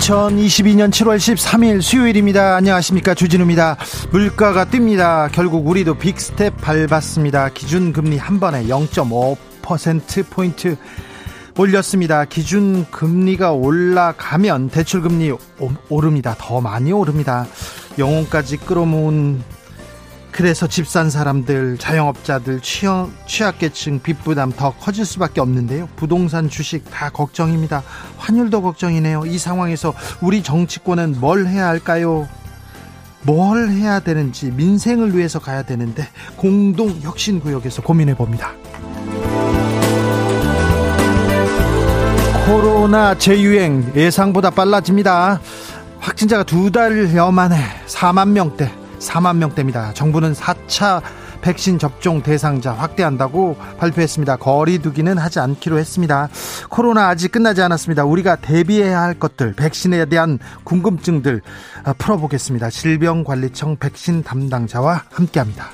2022년 7월 13일 수요일입니다. 안녕하십니까. 주진우입니다. 물가가 뜹니다. 결국 우리도 big step 밟았습니다. 기준금리 한 번에 0.5%포인트 올렸습니다. 기준금리가 올라가면 대출금리 오릅니다. 더 많이 오릅니다. 영혼까지 끌어모은 그래서 집 산 사람들, 자영업자들, 취약, 취약계층 빚부담 더 커질 수밖에 없는데요. 부동산 주식 다 걱정입니다. 환율도 걱정이네요. 이 상황에서 우리 정치권은 뭘 해야 할까요? 뭘 해야 되는지 민생을 위해서 가야 되는데 공동 혁신 구역에서 고민해 봅니다. 코로나 재유행 예상보다 빨라집니다. 확진자가 두 달여 만에 4만 명대 4만 명대입니다. 정부는 4차 백신 접종 대상자 확대한다고 발표했습니다. 거리두기는 하지 않기로 했습니다. 코로나 아직 끝나지 않았습니다. 우리가 대비해야 할 것들, 백신에 대한 궁금증들 아, 풀어보겠습니다. 질병관리청 백신 담당자와 함께합니다.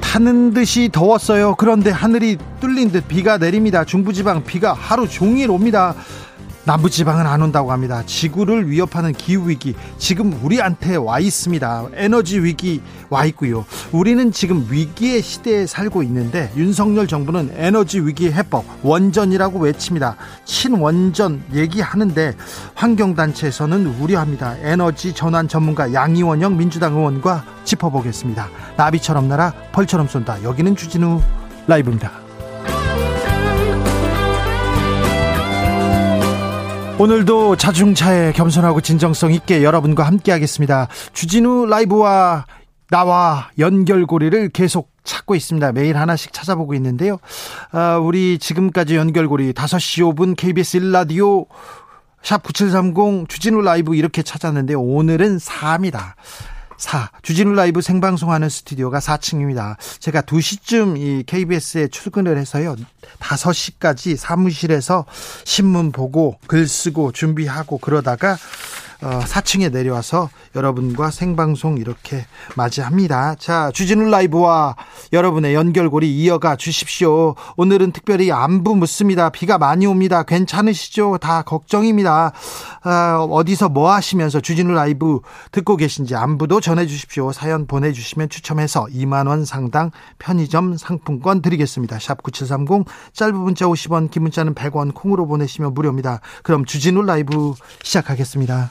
타는 듯이 더웠어요. 그런데 하늘이 뚫린 듯 비가 내립니다. 중부지방 비가 하루 종일 옵니다. 남부지방은 안 온다고 합니다. 지구를 위협하는 기후위기, 지금 우리한테 와 있습니다. 에너지 위기 와 있고요. 우리는 지금 위기의 시대에 살고 있는데, 윤석열 정부는 에너지 위기 해법, 원전이라고 외칩니다. 친원전 얘기하는데, 환경단체에서는 우려합니다. 에너지 전환 전문가 양이원영 민주당 의원과 짚어보겠습니다. 나비처럼 날아 벌처럼 쏜다. 여기는 주진우 라이브입니다. 오늘도 자중차에 겸손하고 진정성 있게 여러분과 함께하겠습니다. 주진우 라이브와 나와 연결고리를 계속 찾고 있습니다. 매일 하나씩 찾아보고 있는데요. 아, 우리 지금까지 연결고리 5시 5분 KBS 1라디오 샵9730 주진우 라이브 이렇게 찾았는데 오늘은 4입니다. 4. 주진우 라이브 생방송하는 스튜디오가 4층입니다. 제가 2시쯤 이 KBS에 출근을 해서요. 5시까지 사무실에서 신문 보고 글 쓰고 준비하고 그러다가 어, 4층에 내려와서 여러분과 생방송 이렇게 맞이합니다. 자, 주진우 라이브와 여러분의 연결고리 이어가 주십시오. 오늘은 특별히 안부 묻습니다. 비가 많이 옵니다. 괜찮으시죠? 다 걱정입니다. 어, 어디서 뭐 하시면서 주진우 라이브 듣고 계신지 안부도 전해 주십시오. 사연 보내주시면 추첨해서 2만원 상당 편의점 상품권 드리겠습니다. 샵 9730 짧은 문자 50원 긴 문자는 100원 콩으로 보내시면 무료입니다. 그럼 주진우 라이브 시작하겠습니다.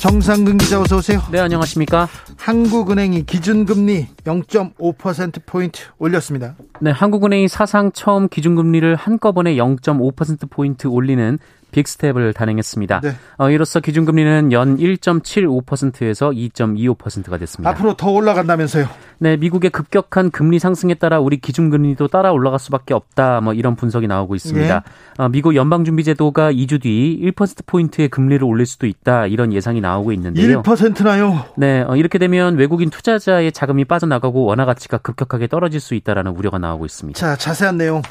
정상근 기자 어서 오세요. 네, 안녕하십니까? 한국은행이 기준금리 0.5%포인트 올렸습니다. 네, 한국은행이 사상 처음 기준금리를 한꺼번에 0.5%포인트 올리는 빅스텝을 단행했습니다. 네. 어, 이로써 기준금리는 연 1.75%에서 2.25%가 됐습니다. 앞으로 더 올라간다면서요? 네, 미국의 급격한 금리 상승에 따라 우리 기준금리도 따라 올라갈 수밖에 없다. 뭐 이런 분석이 나오고 있습니다. 네. 어, 미국 연방준비제도가 2주 뒤 1%포인트의 금리를 올릴 수도 있다. 이런 예상이 나오고 있는데요. 1%나요? 네, 어, 이렇게 되면 외국인 투자자의 자금이 빠져나가고 원화 가치가 급격하게 떨어질 수 있다라는 우려가 나오고 있습니다. 자, 자세한 내용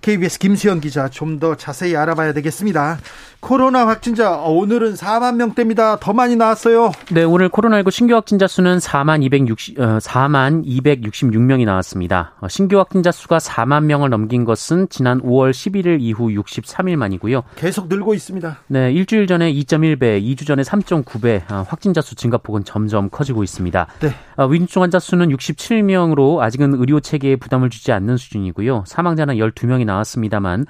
KBS 김수현 기자 좀 더 자세히 알아봐야 되겠습니다. 코로나 확진자 오늘은 4만 명대입니다. 더 많이 나왔어요. 네, 오늘 코로나19 신규 확진자 수는 4만 260 어, 4만 266명이 나왔습니다. 어, 신규 확진자 수가 4만 명을 넘긴 것은 지난 5월 11일 이후 63일 만이고요. 계속 늘고 있습니다. 네, 일주일 전에 2.1배, 2주 전에 3.9배 어, 확진자 수 증가폭은 점점 커지고 있습니다. 네. 위중증 환자 수는 67명으로 아직은 의료 체계에 부담을 주지 않는 수준이고요. 사망자는 12명이 나왔습니다만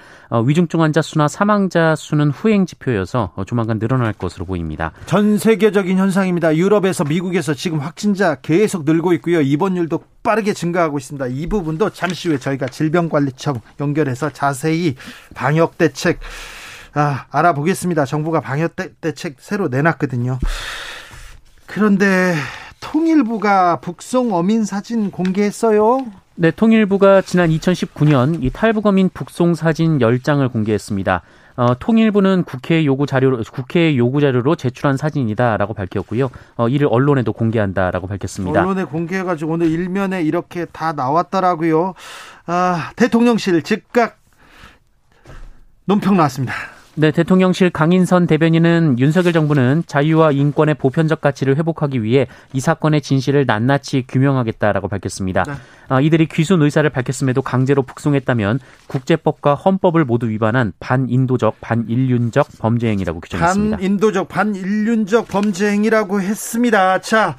위중증 환자 수나 사망자 수는 후행 지표여서 조만간 늘어날 것으로 보입니다. 전 세계적인 현상입니다. 유럽에서 미국에서 지금 확진자 계속 늘고 있고요. 입원율도 빠르게 증가하고 있습니다. 이 부분도 잠시 후에 저희가 질병관리청 연결해서 자세히 방역 대책 아, 알아보겠습니다. 정부가 방역 대책 새로 내놨거든요. 그런데 통일부가 북송 어민 사진 공개했어요. 네, 통일부가 지난 2019년 이 탈북어민 북송 사진 10장을 공개했습니다. 어, 통일부는 국회 요구 자료로 국회 요구 자료로 제출한 사진이다라고 밝혔고요. 어, 이를 언론에도 공개한다라고 밝혔습니다. 언론에 공개해가지고 오늘 일면에 이렇게 다 나왔더라고요. 아, 대통령실 즉각 논평 나왔습니다. 네, 대통령실 강인선 대변인은 윤석열 정부는 자유와 인권의 보편적 가치를 회복하기 위해 이 사건의 진실을 낱낱이 규명하겠다라고 밝혔습니다. 네. 아, 이들이 귀순 의사를 밝혔음에도 강제로 북송했다면 국제법과 헌법을 모두 위반한 반인도적, 반인륜적 범죄 행위라고 규정했습니다. 반인도적, 반인륜적 범죄 행위라고 했습니다. 자,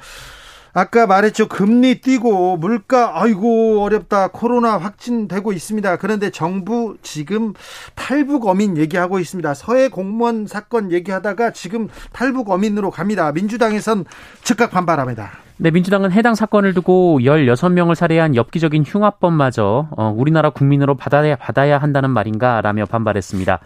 아까 말했죠. 금리 뛰고 물가 아이고 어렵다. 코로나 확진되고 있습니다. 그런데 정부 지금 탈북 어민 얘기하고 있습니다. 서해 공무원 사건 얘기하다가 지금 탈북 어민으로 갑니다. 민주당에선 즉각 반발합니다. 네, 민주당은 해당 사건을 두고 16명을 살해한 엽기적인 흉악범마저 어, 우리나라 국민으로 받아야 받아야 한다는 말인가라며 반발했습니다.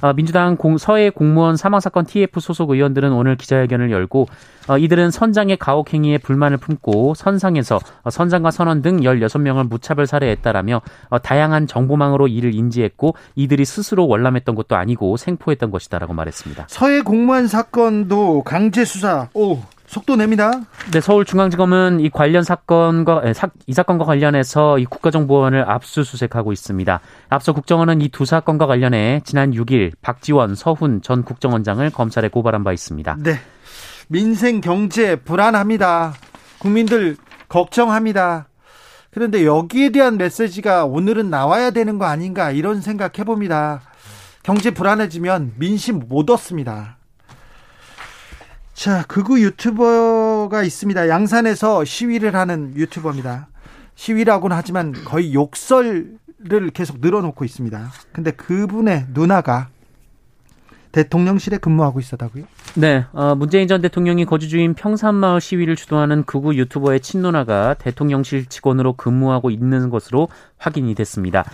어, 민주당 공, 서해 공무원 사망 사건 TF 소속 의원들은 오늘 기자회견을 열고 어, 이들은 선장의 가혹 행위에 불만을 품고 선상에서 어, 선장과 선원 등 16명을 무차별 살해했다라며 다양한 정보망으로 이를 인지했고 이들이 스스로 월남했던 것도 아니고 생포했던 것이다라고 말했습니다. 서해 공무원 사건도 강제 수사 오 속도 냅니다. 네, 서울중앙지검은 이 관련 사건과 이 사건과 관련해서 이 국가정보원을 압수수색하고 있습니다. 앞서 국정원은 이 두 사건과 관련해 지난 6일 박지원, 서훈 전 국정원장을 검찰에 고발한 바 있습니다. 네. 민생 경제 불안합니다. 국민들 걱정합니다. 그런데 여기에 대한 메시지가 오늘은 나와야 되는 거 아닌가 이런 생각 해봅니다. 경제 불안해지면 민심 못 얻습니다. 자, 극우 유튜버가 있습니다. 양산에서 시위를 하는 유튜버입니다. 시위라고는 하지만 거의 욕설을 계속 늘어놓고 있습니다. 근데 그분의 누나가 대통령실에 근무하고 있었다고요? 네, 어, 문재인 전 대통령이 거주 중인 평산마을 시위를 주도하는 극우 유튜버의 친누나가 대통령실 직원으로 근무하고 있는 것으로 확인이 됐습니다.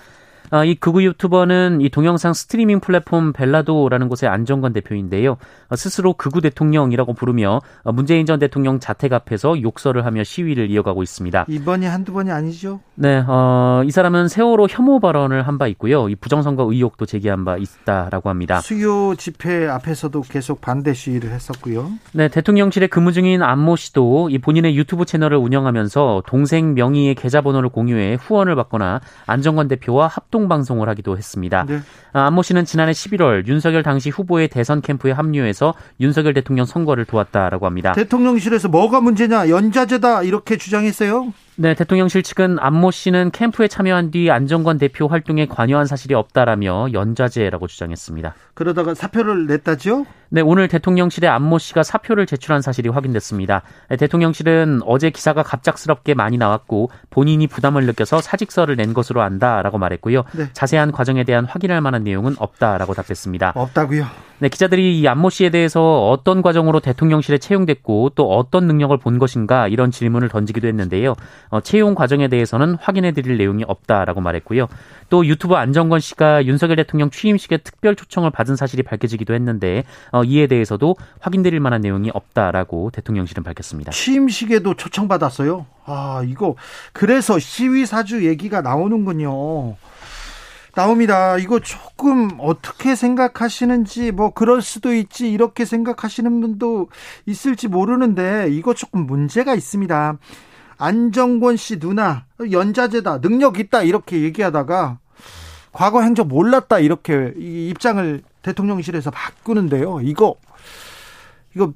아, 이 극우 유튜버는 이 동영상 스트리밍 플랫폼 벨라도라는 곳의 안정권 대표인데요. 어, 스스로 극우 대통령이라고 부르며 어, 문재인 전 대통령 자택 앞에서 욕설을 하며 시위를 이어가고 있습니다. 이번이 한두 번이 아니죠? 네, 어, 이 사람은 세월호 혐오 발언을 한 바 있고요. 이 부정선거 의혹도 제기한 바 있다라고 합니다. 수요 집회 앞에서도 계속 반대 시위를 했었고요. 네, 대통령실에 근무 중인 안모 씨도 이 본인의 유튜브 채널을 운영하면서 동생 명의의 계좌번호를 공유해 후원을 받거나 안정권 대표와 합동 방송을 하기도 했습니다. 네. 아, 안모 씨는 지난해 11월 윤석열 당시 후보의 대선 캠프에 합류해서 윤석열 대통령 선거를 도왔다라고 합니다. 대통령실에서 뭐가 문제냐 연자제다 이렇게 주장했어요. 네, 대통령실 측은 안모 씨는 캠프에 참여한 뒤 안정권 대표 활동에 관여한 사실이 없다라며 연좌제라고 주장했습니다. 그러다가 사표를 냈다죠? 네, 오늘 대통령실에 안모 씨가 사표를 제출한 사실이 확인됐습니다. 네, 대통령실은 어제 기사가 갑작스럽게 많이 나왔고 본인이 부담을 느껴서 사직서를 낸 것으로 안다라고 말했고요. 네. 자세한 과정에 대한 확인할 만한 내용은 없다라고 답했습니다. 없다고요? 네, 기자들이 이 안모 씨에 대해서 어떤 과정으로 대통령실에 채용됐고 또 어떤 능력을 본 것인가 이런 질문을 던지기도 했는데요. 어, 채용 과정에 대해서는 확인해 드릴 내용이 없다라고 말했고요. 또 유튜브 안정권 씨가 윤석열 대통령 취임식에 특별 초청을 받은 사실이 밝혀지기도 했는데 어, 이에 대해서도 확인드릴 만한 내용이 없다라고 대통령실은 밝혔습니다. 취임식에도 초청받았어요? 아, 이거 그래서 시위 사주 얘기가 나오는군요. 나옵니다. 이거 조금 어떻게 생각하시는지 뭐 그럴 수도 있지 이렇게 생각하시는 분도 있을지 모르는데 이거 조금 문제가 있습니다. 안정권 씨 누나 연자제다 능력 있다 이렇게 얘기하다가 과거 행적 몰랐다 이렇게 입장을 대통령실에서 바꾸는데요. 이거 이거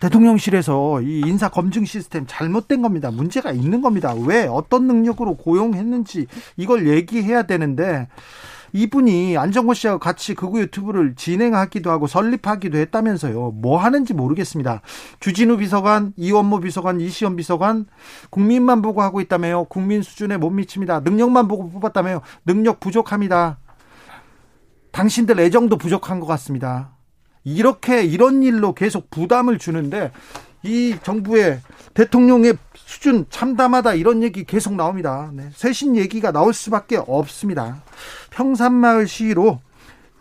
대통령실에서 이 인사 검증 시스템 잘못된 겁니다. 문제가 있는 겁니다. 왜 어떤 능력으로 고용했는지 이걸 얘기해야 되는데 이분이 안정호 씨와 같이 극우 유튜브를 진행하기도 하고 설립하기도 했다면서요. 뭐 하는지 모르겠습니다. 주진우 비서관, 이원모 비서관, 이시연 비서관 국민만 보고 하고 있다며요. 국민 수준에 못 미칩니다. 능력만 보고 뽑았다며요. 능력 부족합니다. 당신들 애정도 부족한 것 같습니다. 이렇게 이런 일로 계속 부담을 주는데 이 정부의 대통령의 수준 참담하다 이런 얘기 계속 나옵니다. 네. 쇄신 얘기가 나올 수밖에 없습니다. 평산마을 시위로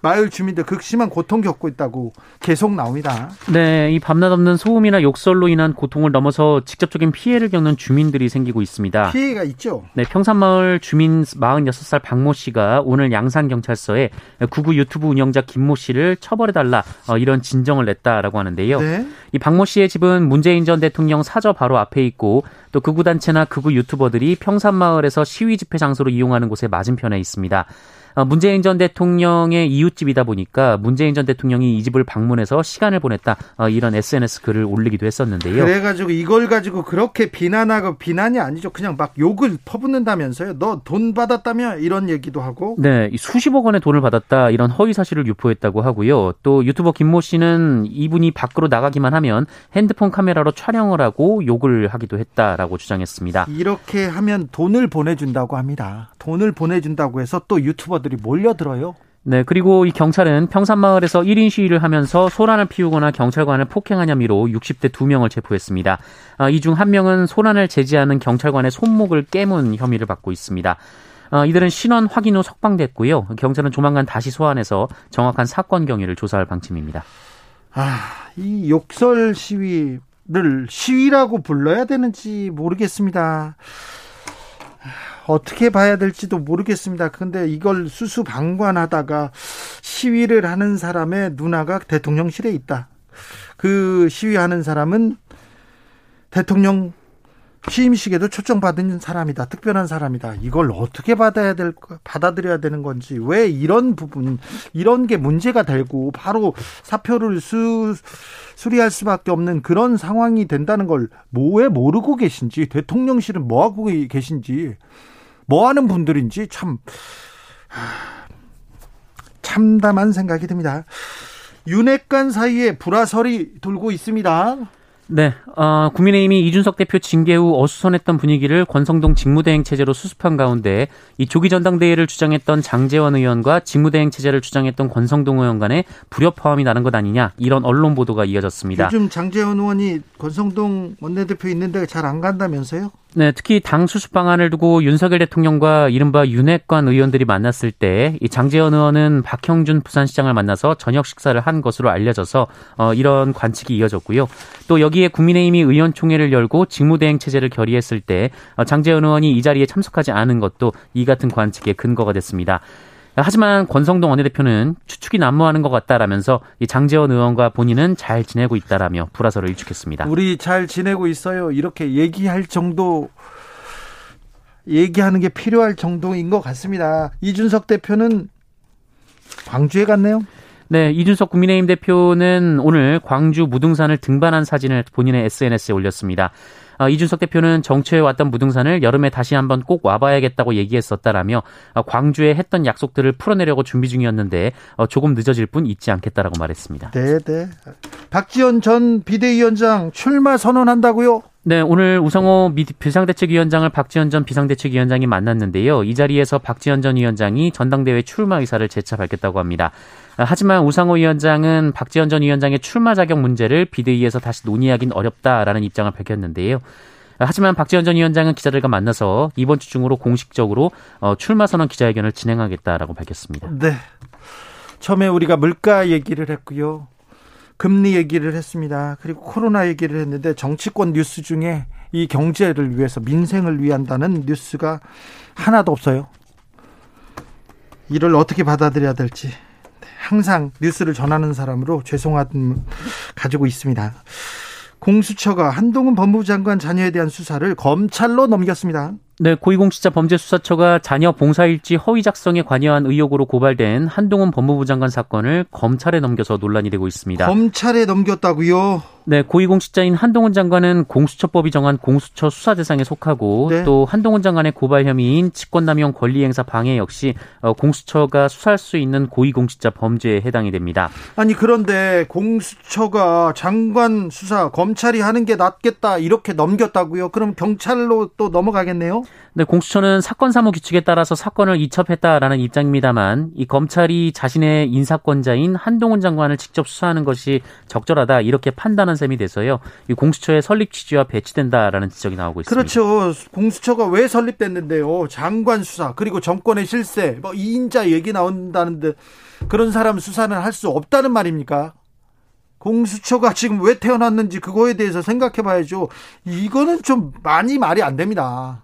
마을 주민들 극심한 고통 겪고 있다고 계속 나옵니다. 네, 이 밤낮 없는 소음이나 욕설로 인한 고통을 넘어서 직접적인 피해를 겪는 주민들이 생기고 있습니다. 피해가 있죠. 네, 평산마을 주민 46살 박모 씨가 오늘 양산 경찰서에 구구 유튜브 운영자 김모 씨를 처벌해 달라 어, 이런 진정을 냈다라고 하는데요. 네. 이 박모 씨의 집은 문재인 전 대통령 사저 바로 앞에 있고 또 극우 단체나 극우 유튜버들이 평산마을에서 시위 집회 장소로 이용하는 곳에 맞은편에 있습니다. 어, 문재인 전 대통령의 이웃집이다 보니까 문재인 전 대통령이 이 집을 방문해서 시간을 보냈다 어, 이런 SNS 글을 올리기도 했었는데요. 그래가지고 이걸 가지고 그렇게 비난하고 비난이 아니죠. 그냥 막 욕을 퍼붓는다면서요. 너 돈 받았다며 이런 얘기도 하고. 네, 수십억 원의 돈을 받았다 이런 허위 사실을 유포했다고 하고요. 또 유튜버 김모 씨는 이분이 밖으로 나가기만 하면 핸드폰 카메라로 촬영을 하고 욕을 하기도 했다라고 주장했습니다. 이렇게 하면 돈을 보내준다고 합니다. 돈을 보내준다고 해서 또 유튜버 사람들이 몰려들어요. 네, 그리고 이 경찰은 평산마을에서 1인 시위를 하면서 소란을 피우거나 경찰관을 폭행한 혐의로 60대 2명을 체포했습니다. 아, 이중 한 명은 소란을 제지하는 경찰관의 손목을 깨문 혐의를 받고 있습니다. 아, 이들은 신원 확인 후 석방됐고요. 경찰은 조만간 다시 소환해서 정확한 사건 경위를 조사할 방침입니다. 아, 이 욕설 시위를 시위라고 불러야 되는지 모르겠습니다. 어떻게 봐야 될지도 모르겠습니다. 근데 이걸 수수방관하다가 시위를 하는 사람의 누나가 대통령실에 있다. 그 시위하는 사람은 대통령 취임식에도 초청받은 사람이다. 특별한 사람이다. 이걸 어떻게 받아야 될, 받아들여야 되는 건지, 왜 이런 부분, 이런 게 문제가 되고, 바로 사표를 수, 수리할 수밖에 없는 그런 상황이 된다는 걸, 뭐에 모르고 계신지, 대통령실은 뭐하고 계신지, 뭐 하는 분들인지 참 참담한 생각이 듭니다. 윤핵관 사이에 불화설이 돌고 있습니다. 네, 어, 국민의힘이 이준석 대표 징계 후 어수선했던 분위기를 권성동 직무대행 체제로 수습한 가운데 이 조기 전당대회를 주장했던 장재원 의원과 직무대행 체제를 주장했던 권성동 의원 간의 불협화음이 나는 것 아니냐 이런 언론 보도가 이어졌습니다. 요즘 장재원 의원이 권성동 원내대표 있는데 잘 안 간다면서요? 네, 특히 당 수습 방안을 두고 윤석열 대통령과 이른바 윤핵관 의원들이 만났을 때 이 장재현 의원은 박형준 부산시장을 만나서 저녁 식사를 한 것으로 알려져서 어, 이런 관측이 이어졌고요. 또 여기에 국민의힘이 의원총회를 열고 직무대행 체제를 결의했을 때 어, 장재현 의원이 이 자리에 참석하지 않은 것도 이 같은 관측의 근거가 됐습니다. 하지만 권성동 원내대표는 추측이 난무하는 것 같다라면서 이 장재원 의원과 본인은 잘 지내고 있다라며 불화설을 일축했습니다. 우리 잘 지내고 있어요. 이렇게 얘기할 정도 얘기하는 게 필요할 정도인 것 같습니다. 이준석 대표는 광주에 갔네요. 네, 이준석 국민의힘 대표는 오늘 광주 무등산을 등반한 사진을 본인의 SNS에 올렸습니다. 어, 이준석 대표는 정치에 왔던 무등산을 여름에 다시 한번 꼭 와봐야겠다고 얘기했었다라며 어, 광주에 했던 약속들을 풀어내려고 준비 중이었는데 어, 조금 늦어질 뿐 잊지 않겠다라고 말했습니다. 네, 네. 박지원 전 비대위원장 출마 선언한다고요? 네, 오늘 우성호 비상대책위원장을 박지원 전 비상대책위원장이 만났는데요. 이 자리에서 박지원 전 위원장이 전당대회 출마 의사를 재차 밝혔다고 합니다. 하지만 우상호 위원장은 박지원 전 위원장의 출마 자격 문제를 비대위에서 다시 논의하긴 어렵다라는 입장을 밝혔는데요. 하지만 박지원 전 위원장은 기자들과 만나서 이번 주 중으로 공식적으로 어, 출마 선언 기자회견을 진행하겠다라고 밝혔습니다. 네. 처음에 우리가 물가 얘기를 했고요. 금리 얘기를 했습니다. 그리고 코로나 얘기를 했는데 정치권 뉴스 중에 이 경제를 위해서 민생을 위한다는 뉴스가 하나도 없어요. 이를 어떻게 받아들여야 될지 항상 뉴스를 전하는 사람으로 죄송함 가지고 있습니다. 공수처가 한동훈 법무부 장관 자녀에 대한 수사를 검찰로 넘겼습니다. 네, 고위공직자 범죄수사처가 자녀 봉사일지 허위 작성에 관여한 의혹으로 고발된 한동훈 법무부 장관 사건을 검찰에 넘겨서 논란이 되고 있습니다. 검찰에 넘겼다고요? 네, 고위공직자인 한동훈 장관은 공수처법이 정한 공수처 수사 대상에 속하고 네. 또 한동훈 장관의 고발 혐의인 직권남용 권리행사 방해 역시 어, 공수처가 수사할 수 있는 고위공직자 범죄에 해당이 됩니다. 아니 그런데 공수처가 장관 수사 검찰이 하는 게 낫겠다 이렇게 넘겼다고요? 그럼 경찰로 또 넘어가겠네요? 네, 공수처는 사건 사무 규칙에 따라서 사건을 이첩했다라는 입장입니다만 이 검찰이 자신의 인사권자인 한동훈 장관을 직접 수사하는 것이 적절하다 이렇게 판단한 셈이 돼서요. 이 공수처의 설립 취지와 배치된다라는 지적이 나오고 있습니다. 그렇죠. 공수처가 왜 설립됐는데요? 장관 수사 그리고 정권의 실세 뭐 이인자 얘기 나온다는데 그런 사람 수사는 할 수 없다는 말입니까? 공수처가 지금 왜 태어났는지 그거에 대해서 생각해 봐야죠. 이거는 좀 많이 말이 안 됩니다.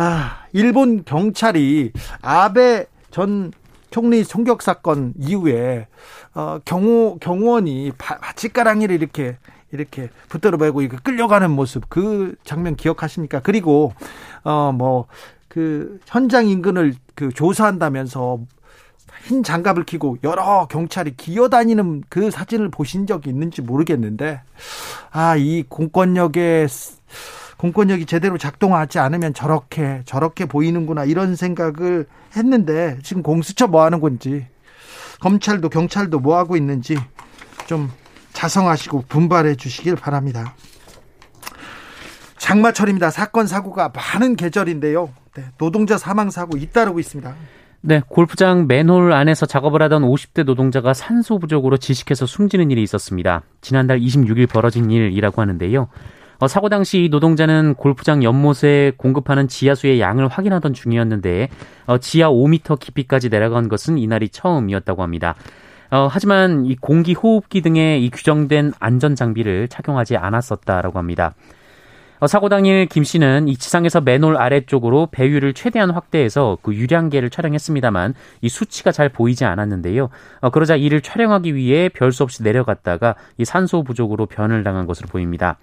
아, 일본 경찰이 아베 전 총리 총격 사건 이후에 어, 경호 경호원이 바치가랑이를 이렇게 이렇게 붙들어 매고 이렇게 끌려가는 모습 그 장면 기억하십니까? 그리고 어 뭐 그 현장 인근을 그 조사한다면서 흰 장갑을 끼고 여러 경찰이 기어다니는 그 사진을 보신 적이 있는지 모르겠는데 아 이 공권력의 공권력이 제대로 작동하지 않으면 저렇게 저렇게 보이는구나 이런 생각을 했는데 지금 공수처 뭐 하는 건지 검찰도 경찰도 뭐 하고 있는지 좀 자성하시고 분발해 주시길 바랍니다. 장마철입니다. 사건 사고가 많은 계절인데요. 네, 노동자 사망 사고 잇따르고 있습니다. 네, 골프장 맨홀 안에서 작업을 하던 50대 노동자가 산소 부족으로 지식해서 숨지는 일이 있었습니다. 지난달 26일 벌어진 일이라고 하는데요. 어, 사고 당시 이 노동자는 골프장 연못에 공급하는 지하수의 양을 확인하던 중이었는데 어, 지하 5m 깊이까지 내려간 것은 이날이 처음이었다고 합니다. 어, 하지만 이 공기 호흡기 등의 이 규정된 안전 장비를 착용하지 않았었다라고 합니다. 어, 사고 당일 김 씨는 이 지상에서 맨홀 아래쪽으로 배율을 최대한 확대해서 그 유량계를 촬영했습니다만 이 수치가 잘 보이지 않았는데요. 어, 그러자 이를 촬영하기 위해 별 수 없이 내려갔다가 이 산소 부족으로 변을 당한 것으로 보입니다.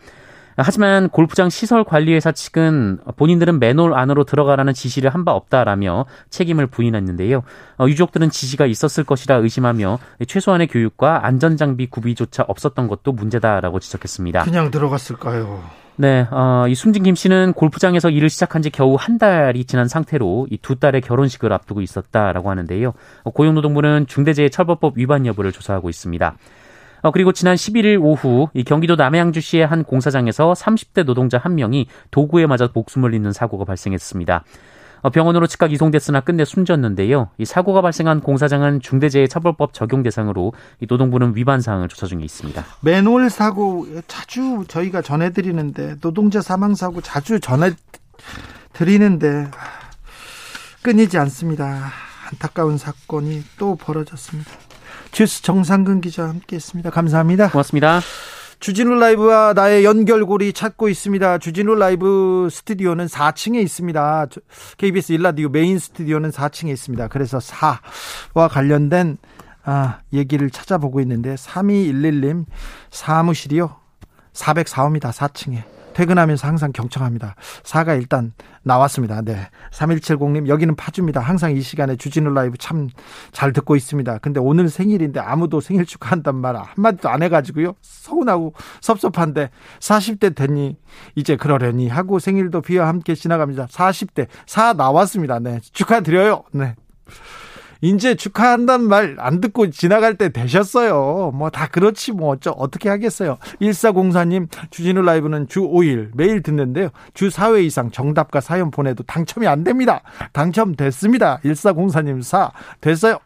하지만 골프장 시설 관리회사 측은 본인들은 맨홀 안으로 들어가라는 지시를 한 바 없다라며 책임을 부인했는데요. 어, 유족들은 지시가 있었을 것이라 의심하며 최소한의 교육과 안전장비 구비조차 없었던 것도 문제다라고 지적했습니다. 그냥 들어갔을까요? 네, 어, 이 숨진 김 씨는 골프장에서 일을 시작한 지 겨우 한 달이 지난 상태로 이 두 딸의 결혼식을 앞두고 있었다라고 하는데요. 어, 고용노동부는 중대재해처벌법 위반 여부를 조사하고 있습니다. 어, 그리고 지난 11일 오후 이 경기도 남양주시의 한 공사장에서 30대 노동자 한 명이 도구에 맞아 목숨을 잃는 사고가 발생했습니다. 어, 병원으로 즉각 이송됐으나 끝내 숨졌는데요. 이 사고가 발생한 공사장은 중대재해처벌법 적용 대상으로 이 노동부는 위반 사항을 조사 중에 있습니다. 맨홀 사고 자주 저희가 전해드리는데 노동자 사망 사고 자주 전해드리는데 끊이지 않습니다. 안타까운 사건이 또 벌어졌습니다. 주스 정상근 기자 함께했습니다. 감사합니다. 고맙습니다. 주진우 라이브와 나의 연결고리 찾고 있습니다. 주진우 라이브 스튜디오는 4층에 있습니다. KBS 1라디오 메인 스튜디오는 4층에 있습니다. 그래서 4와 관련된 아, 얘기를 찾아보고 있는데 3211님 사무실이요. 404호입니다. 4층에. 퇴근하면서 항상 경청합니다. 4가 일단 나왔습니다. 네. 3170님, 여기는 파주입니다. 항상 이 시간에 주진우 라이브 참 잘 듣고 있습니다. 근데 오늘 생일인데 아무도 생일 축하한단 말 한마디도 안 해가지고요. 서운하고 섭섭한데 40대 됐니? 이제 그러려니 하고 생일도 비와 함께 지나갑니다. 40대, 사 나왔습니다. 네. 축하드려요. 네. 이제 축하한다는 말 안 듣고 지나갈 때 되셨어요. 뭐 다 그렇지 뭐 어쩌, 어떻게 하겠어요. 1404님 주진우 라이브는 주 5일 매일 듣는데요. 주 4회 이상 정답과 사연 보내도 당첨이 안 됩니다. 당첨됐습니다. 1404님 4 됐어요.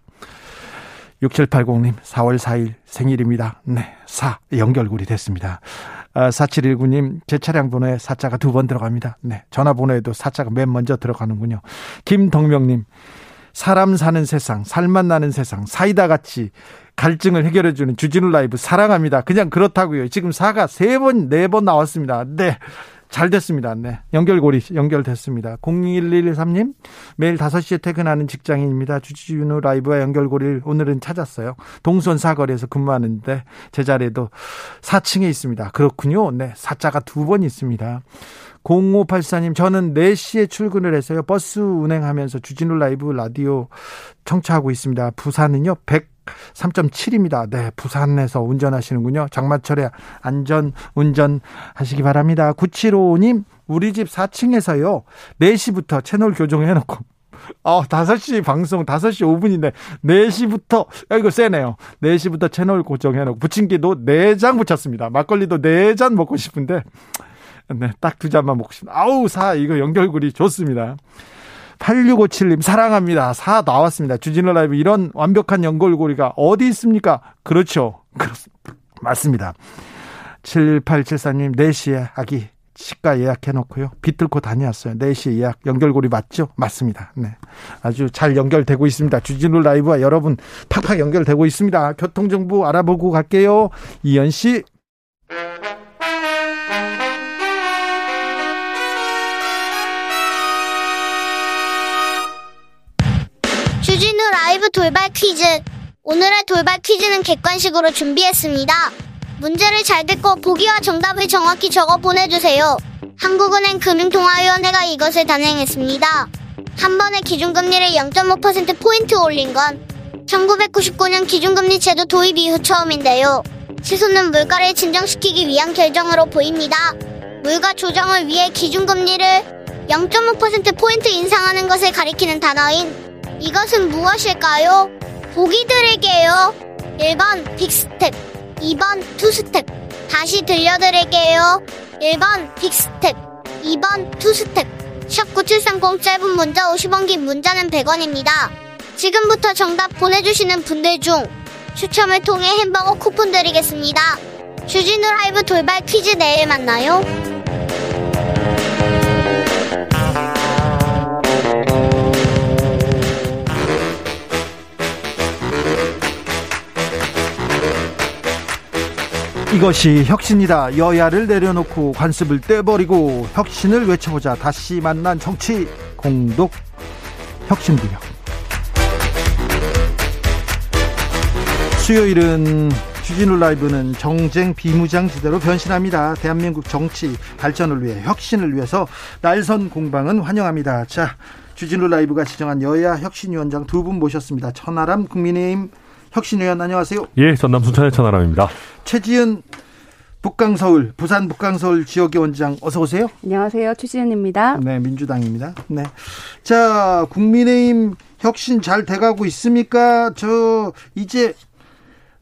6780님 4월 4일 생일입니다. 네. 4 연결고리 됐습니다. 아, 4719님 제 차량 번호에 4자가 두 번 들어갑니다. 네. 전화번호에도 4자가 맨 먼저 들어가는군요. 김덕명님 사람 사는 세상, 살만 나는 세상, 사이다 같이 갈증을 해결해주는 주진우 라이브 사랑합니다. 그냥 그렇다고요. 지금 사가 세 번, 네 번 나왔습니다. 네. 잘 됐습니다. 네. 연결고리 연결됐습니다. 01113님, 매일 5시에 퇴근하는 직장인입니다. 주진우 라이브와 연결고리를 오늘은 찾았어요. 동선 사거리에서 근무하는데 제 자리에도 4층에 있습니다. 그렇군요. 네. 사자가 두 번 있습니다. 0584님, 저는 4시에 출근을 해서요. 버스 운행하면서 주진우 라이브 라디오 청취하고 있습니다. 부산은요, 103.7입니다. 네, 부산에서 운전하시는군요. 장마철에 안전 운전 하시기 바랍니다. 9755님, 우리 집 4층에서요, 4시부터 채널 교정해놓고 어, 5시 방송 5시 5분인데 4시부터 야 이거 세네요. 4시부터 채널 고정해 놓고 부침개도 4장 붙였습니다. 막걸리도 4잔 먹고 싶은데 네, 딱 두 잔만 먹고 싶습니다. 아우, 사 이거 연결고리 좋습니다. 8657님 사랑합니다. 사 나왔습니다. 주진우 라이브 이런 완벽한 연결고리가 어디 있습니까? 그렇죠. 그렇습니다. 맞습니다. 7874님 4시에 아기 치과 예약해 놓고요. 비틀고 다녀왔어요. 4시 예약 연결고리 맞죠? 맞습니다. 네. 아주 잘 연결되고 있습니다. 주진우 라이브와 여러분 팍팍 연결되고 있습니다. 교통정보 알아보고 갈게요. 이현 씨. 라이브 돌발 퀴즈. 오늘의 돌발 퀴즈는 객관식으로 준비했습니다. 문제를 잘 듣고 보기와 정답을 정확히 적어 보내주세요. 한국은행 금융통화위원회가 이것을 단행했습니다. 한 번에 기준금리를 0.5%포인트 올린 건 1999년 기준금리 제도 도입 이후 처음인데요. 치솟는 물가를 진정시키기 위한 결정으로 보입니다. 물가 조정을 위해 기준금리를 0.5%포인트 인상하는 것을 가리키는 단어인 이것은 무엇일까요? 보기 드릴게요. 1번 big step 2번 two step. 다시 들려드릴게요. 1번 big step. 2번 two step. 샵9730 짧은 문자 50원 긴 문자는 100원입니다. 지금부터 정답 보내주시는 분들 중 추첨을 통해 햄버거 쿠폰 드리겠습니다. 주진우 라이브 돌발 퀴즈 내일 만나요. 이것이 혁신이다. 여야를 내려놓고 관습을 떼버리고 혁신을 외쳐보자. 다시 만난 정치 공독 혁신구역. 수요일은 주진우 라이브는 정쟁 비무장지대로 변신합니다. 대한민국 정치 발전을 위해 혁신을 위해서 날선 공방은 환영합니다. 자, 주진우 라이브가 지정한 여야 혁신위원장 두 분 모셨습니다. 천하람 국민의힘 혁신위원 안녕하세요. 예, 전남 순천의 천하람입니다. 최지은 북강서울 부산 북강서울 지역의 원장 어서 오세요. 안녕하세요. 최지은입니다. 네, 민주당입니다. 네. 자, 국민의힘 혁신 잘 돼가고 있습니까? 저 이제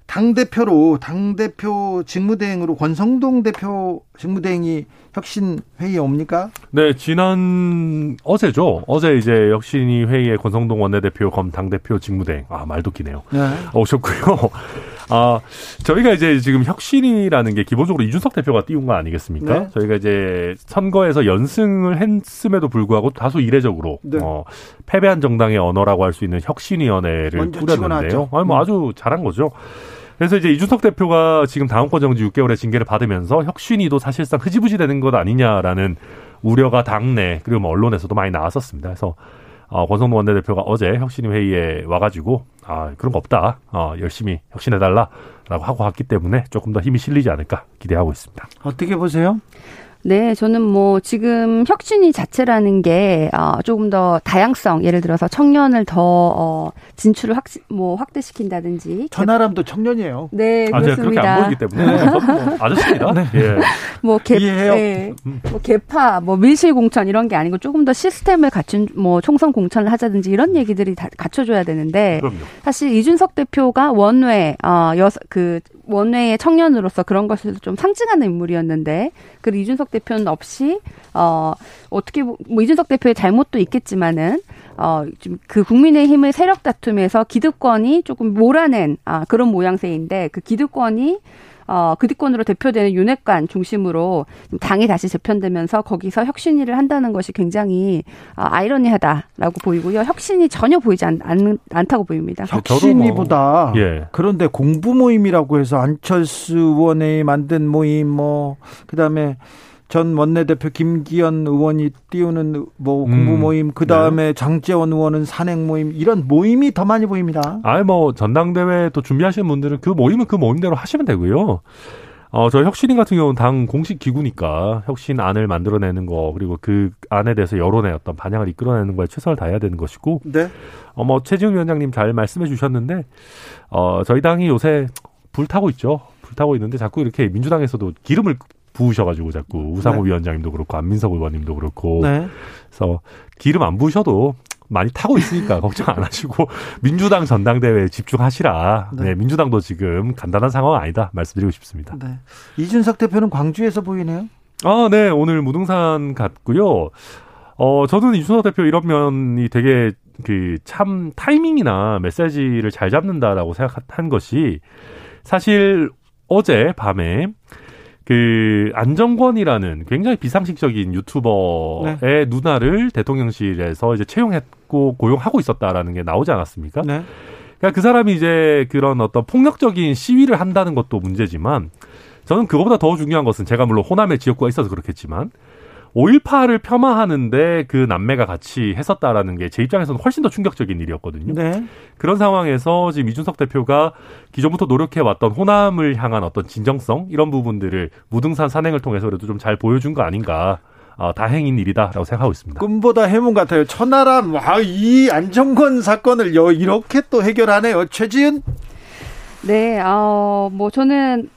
당 대표로 당 대표 직무대행으로 권성동 대표 직무대행이 혁신 회의에 옵니까? 네, 지난 어제죠. 어제 이제 혁신이 회의에 권성동 원내대표 검 당 대표 직무대행. 아, 말도 기네요. 네. 오셨고요. 아, 저희가 이제 지금 혁신이라는 게 기본적으로 이준석 대표가 띄운 거 아니겠습니까? 네. 저희가 이제 선거에서 연승을 했음에도 불구하고 다소 이례적으로 네. 어, 패배한 정당의 언어라고 할 수 있는 혁신위원회를 꾸렸는데요. 아니, 뭐 음. 아주 잘한 거죠. 그래서 이제 이준석 대표가 지금 다음권 정지 6개월의 징계를 받으면서 혁신이도 사실상 흐지부지 되는 것 아니냐라는 우려가 당내 그리고 뭐 언론에서도 많이 나왔었습니다. 그래서 어, 권성동 원내대표가 어제 혁신위 회의에 와가지고 아 그런 거 없다. 어, 열심히 혁신해달라라고 하고 왔기 때문에 조금 더 힘이 실리지 않을까 기대하고 있습니다. 어떻게 보세요? 네, 저는 뭐 지금 혁신이 자체라는 게 어, 조금 더 다양성, 예를 들어서 청년을 더 어, 진출을 확, 뭐 확대시킨다든지. 전화람도 청년이에요. 네, 아, 그렇습니다. 그렇게 안 보이기 때문에 네. 뭐 아저씨입니다. 네. 예. 뭐 개, 이해해요. 네. 뭐 개파, 뭐 밀실 공천 이런 게 아니고 조금 더 시스템을 갖춘 뭐 총선 공천을 하자든지 이런 얘기들이 다 갖춰줘야 되는데 그럼요. 사실 이준석 대표가 원외 어, 여서 그 원외의 청년으로서 그런 것을 좀 상징하는 인물이었는데 그 이준석 대표는 없이 어 어떻게 뭐 이준석 대표의 잘못도 있겠지만은 어좀그 국민의힘의 세력 다툼에서 기득권이 조금 몰아낸 아 그런 모양새인데 그 기득권이 어, 그뒤권으로 대표되는 윤핵관 중심으로 당이 다시 재편되면서 거기서 혁신위를 한다는 것이 굉장히 어, 아이러니하다라고 보이고요. 혁신이 전혀 보이지 않, 않, 않다고 보입니다. 혁신위보다 예. 그런데 공부 모임이라고 해서 안철수 의원이 만든 모임 뭐 그다음에 전 원내대표 김기현 의원이 띄우는 뭐 공부 음, 모임, 그 다음에 네. 장재원 의원은 산행 모임 이런 모임이 더 많이 보입니다. 아뭐 전당대회 또 준비하시는 분들은 그 모임은 그 모임대로 하시면 되고요. 어, 저 혁신인 같은 경우는 당 공식 기구니까 혁신 안을 만들어내는 거 그리고 그 안에 대해서 여론의 어떤 반향을 이끌어내는 거에 최선을 다해야 되는 것이고. 네. 어, 뭐 최지웅 위원장님 잘 말씀해 주셨는데 어, 저희 당이 요새 불타고 있죠. 불타고 있는데 자꾸 이렇게 민주당에서도 기름을 부으셔가지고 자꾸 우상호 네. 위원장님도 그렇고 안민석 의원님도 그렇고 네. 그래서 기름 안 부으셔도 많이 타고 있으니까 걱정 안 하시고 민주당 전당대회에 집중하시라. 네. 네. 민주당도 지금 간단한 상황은 아니다 말씀드리고 싶습니다. 네. 이준석 대표는 광주에서 보이네요. 아, 네. 오늘 무등산 갔고요. 어, 저는 이준석 대표 이런 면이 되게 그 참 타이밍이나 메시지를 잘 잡는다라고 생각한 것이 사실 어제 밤에 그 안정권이라는 굉장히 비상식적인 유튜버의 네. 누나를 대통령실에서 이제 채용했고 고용하고 있었다라는 게 나오지 않았습니까? 네. 그러니까 그 사람이 이제 그런 어떤 폭력적인 시위를 한다는 것도 문제지만 저는 그것보다 더 중요한 것은 제가 물론 호남의 지역구가 있어서 그렇겠지만 5.18을 폄하하는데 그 남매가 같이 했었다라는 게 제 입장에서는 훨씬 더 충격적인 일이었거든요. 네. 그런 상황에서 지금 이준석 대표가 기존부터 노력해왔던 호남을 향한 어떤 진정성 이런 부분들을 무등산 산행을 통해서 그래도 좀 잘 보여준 거 아닌가. 어, 다행인 일이다라고 생각하고 있습니다. 꿈보다 해몽 같아요. 천하람, 와, 이 안정권 사건을 이렇게 또 해결하네요. 최지은? 네, 어, 뭐 저는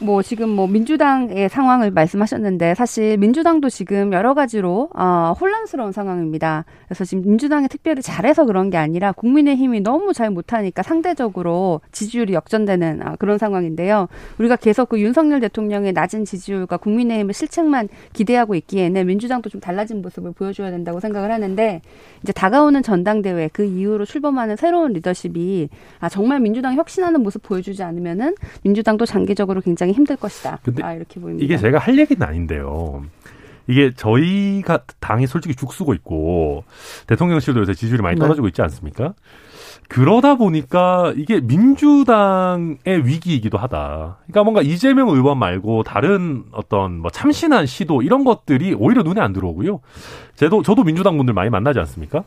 뭐 지금 뭐 민주당의 상황을 말씀하셨는데 사실 민주당도 지금 여러 가지로 어, 혼란스러운 상황입니다. 그래서 지금 민주당이 특별히 잘해서 그런 게 아니라 국민의힘이 너무 잘 못하니까 상대적으로 지지율이 역전되는 아, 그런 상황인데요. 우리가 계속 그 윤석열 대통령의 낮은 지지율과 국민의힘의 실책만 기대하고 있기에는 민주당도 좀 달라진 모습을 보여줘야 된다고 생각을 하는데 이제 다가오는 전당대회 그 이후로 출범하는 새로운 리더십이 아, 정말 민주당 혁신하는 모습 보여주지 않으면은 민주당도 장기적으로 굉장히 굉장히 힘들 것이다. 근데 아, 이렇게 보입니다. 이게 제가 할 얘기는 아닌데요. 이게 저희가 당이 솔직히 죽쓰고 있고 대통령실도 요새 지지율이 많이 네. 떨어지고 네. 있지 않습니까? 그러다 보니까 이게 민주당의 위기이기도 하다. 그러니까 뭔가 이재명 의원 말고 다른 어떤 뭐 참신한 시도 이런 것들이 오히려 눈에 안 들어오고요. 저도 저도 민주당 분들 많이 만나지 않습니까?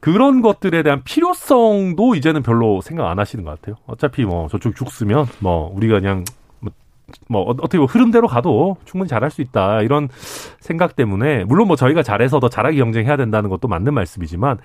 그런 것들에 대한 필요성도 이제는 별로 생각 안 하시는 것 같아요. 어차피 뭐 저쪽 죽쓰면 뭐 우리가 그냥 뭐 어, 어떻게 흐름대로 가도 충분히 잘할 수 있다 이런 생각 때문에 물론 뭐 저희가 잘해서 더 잘하게 경쟁해야 된다는 것도 맞는 말씀이지만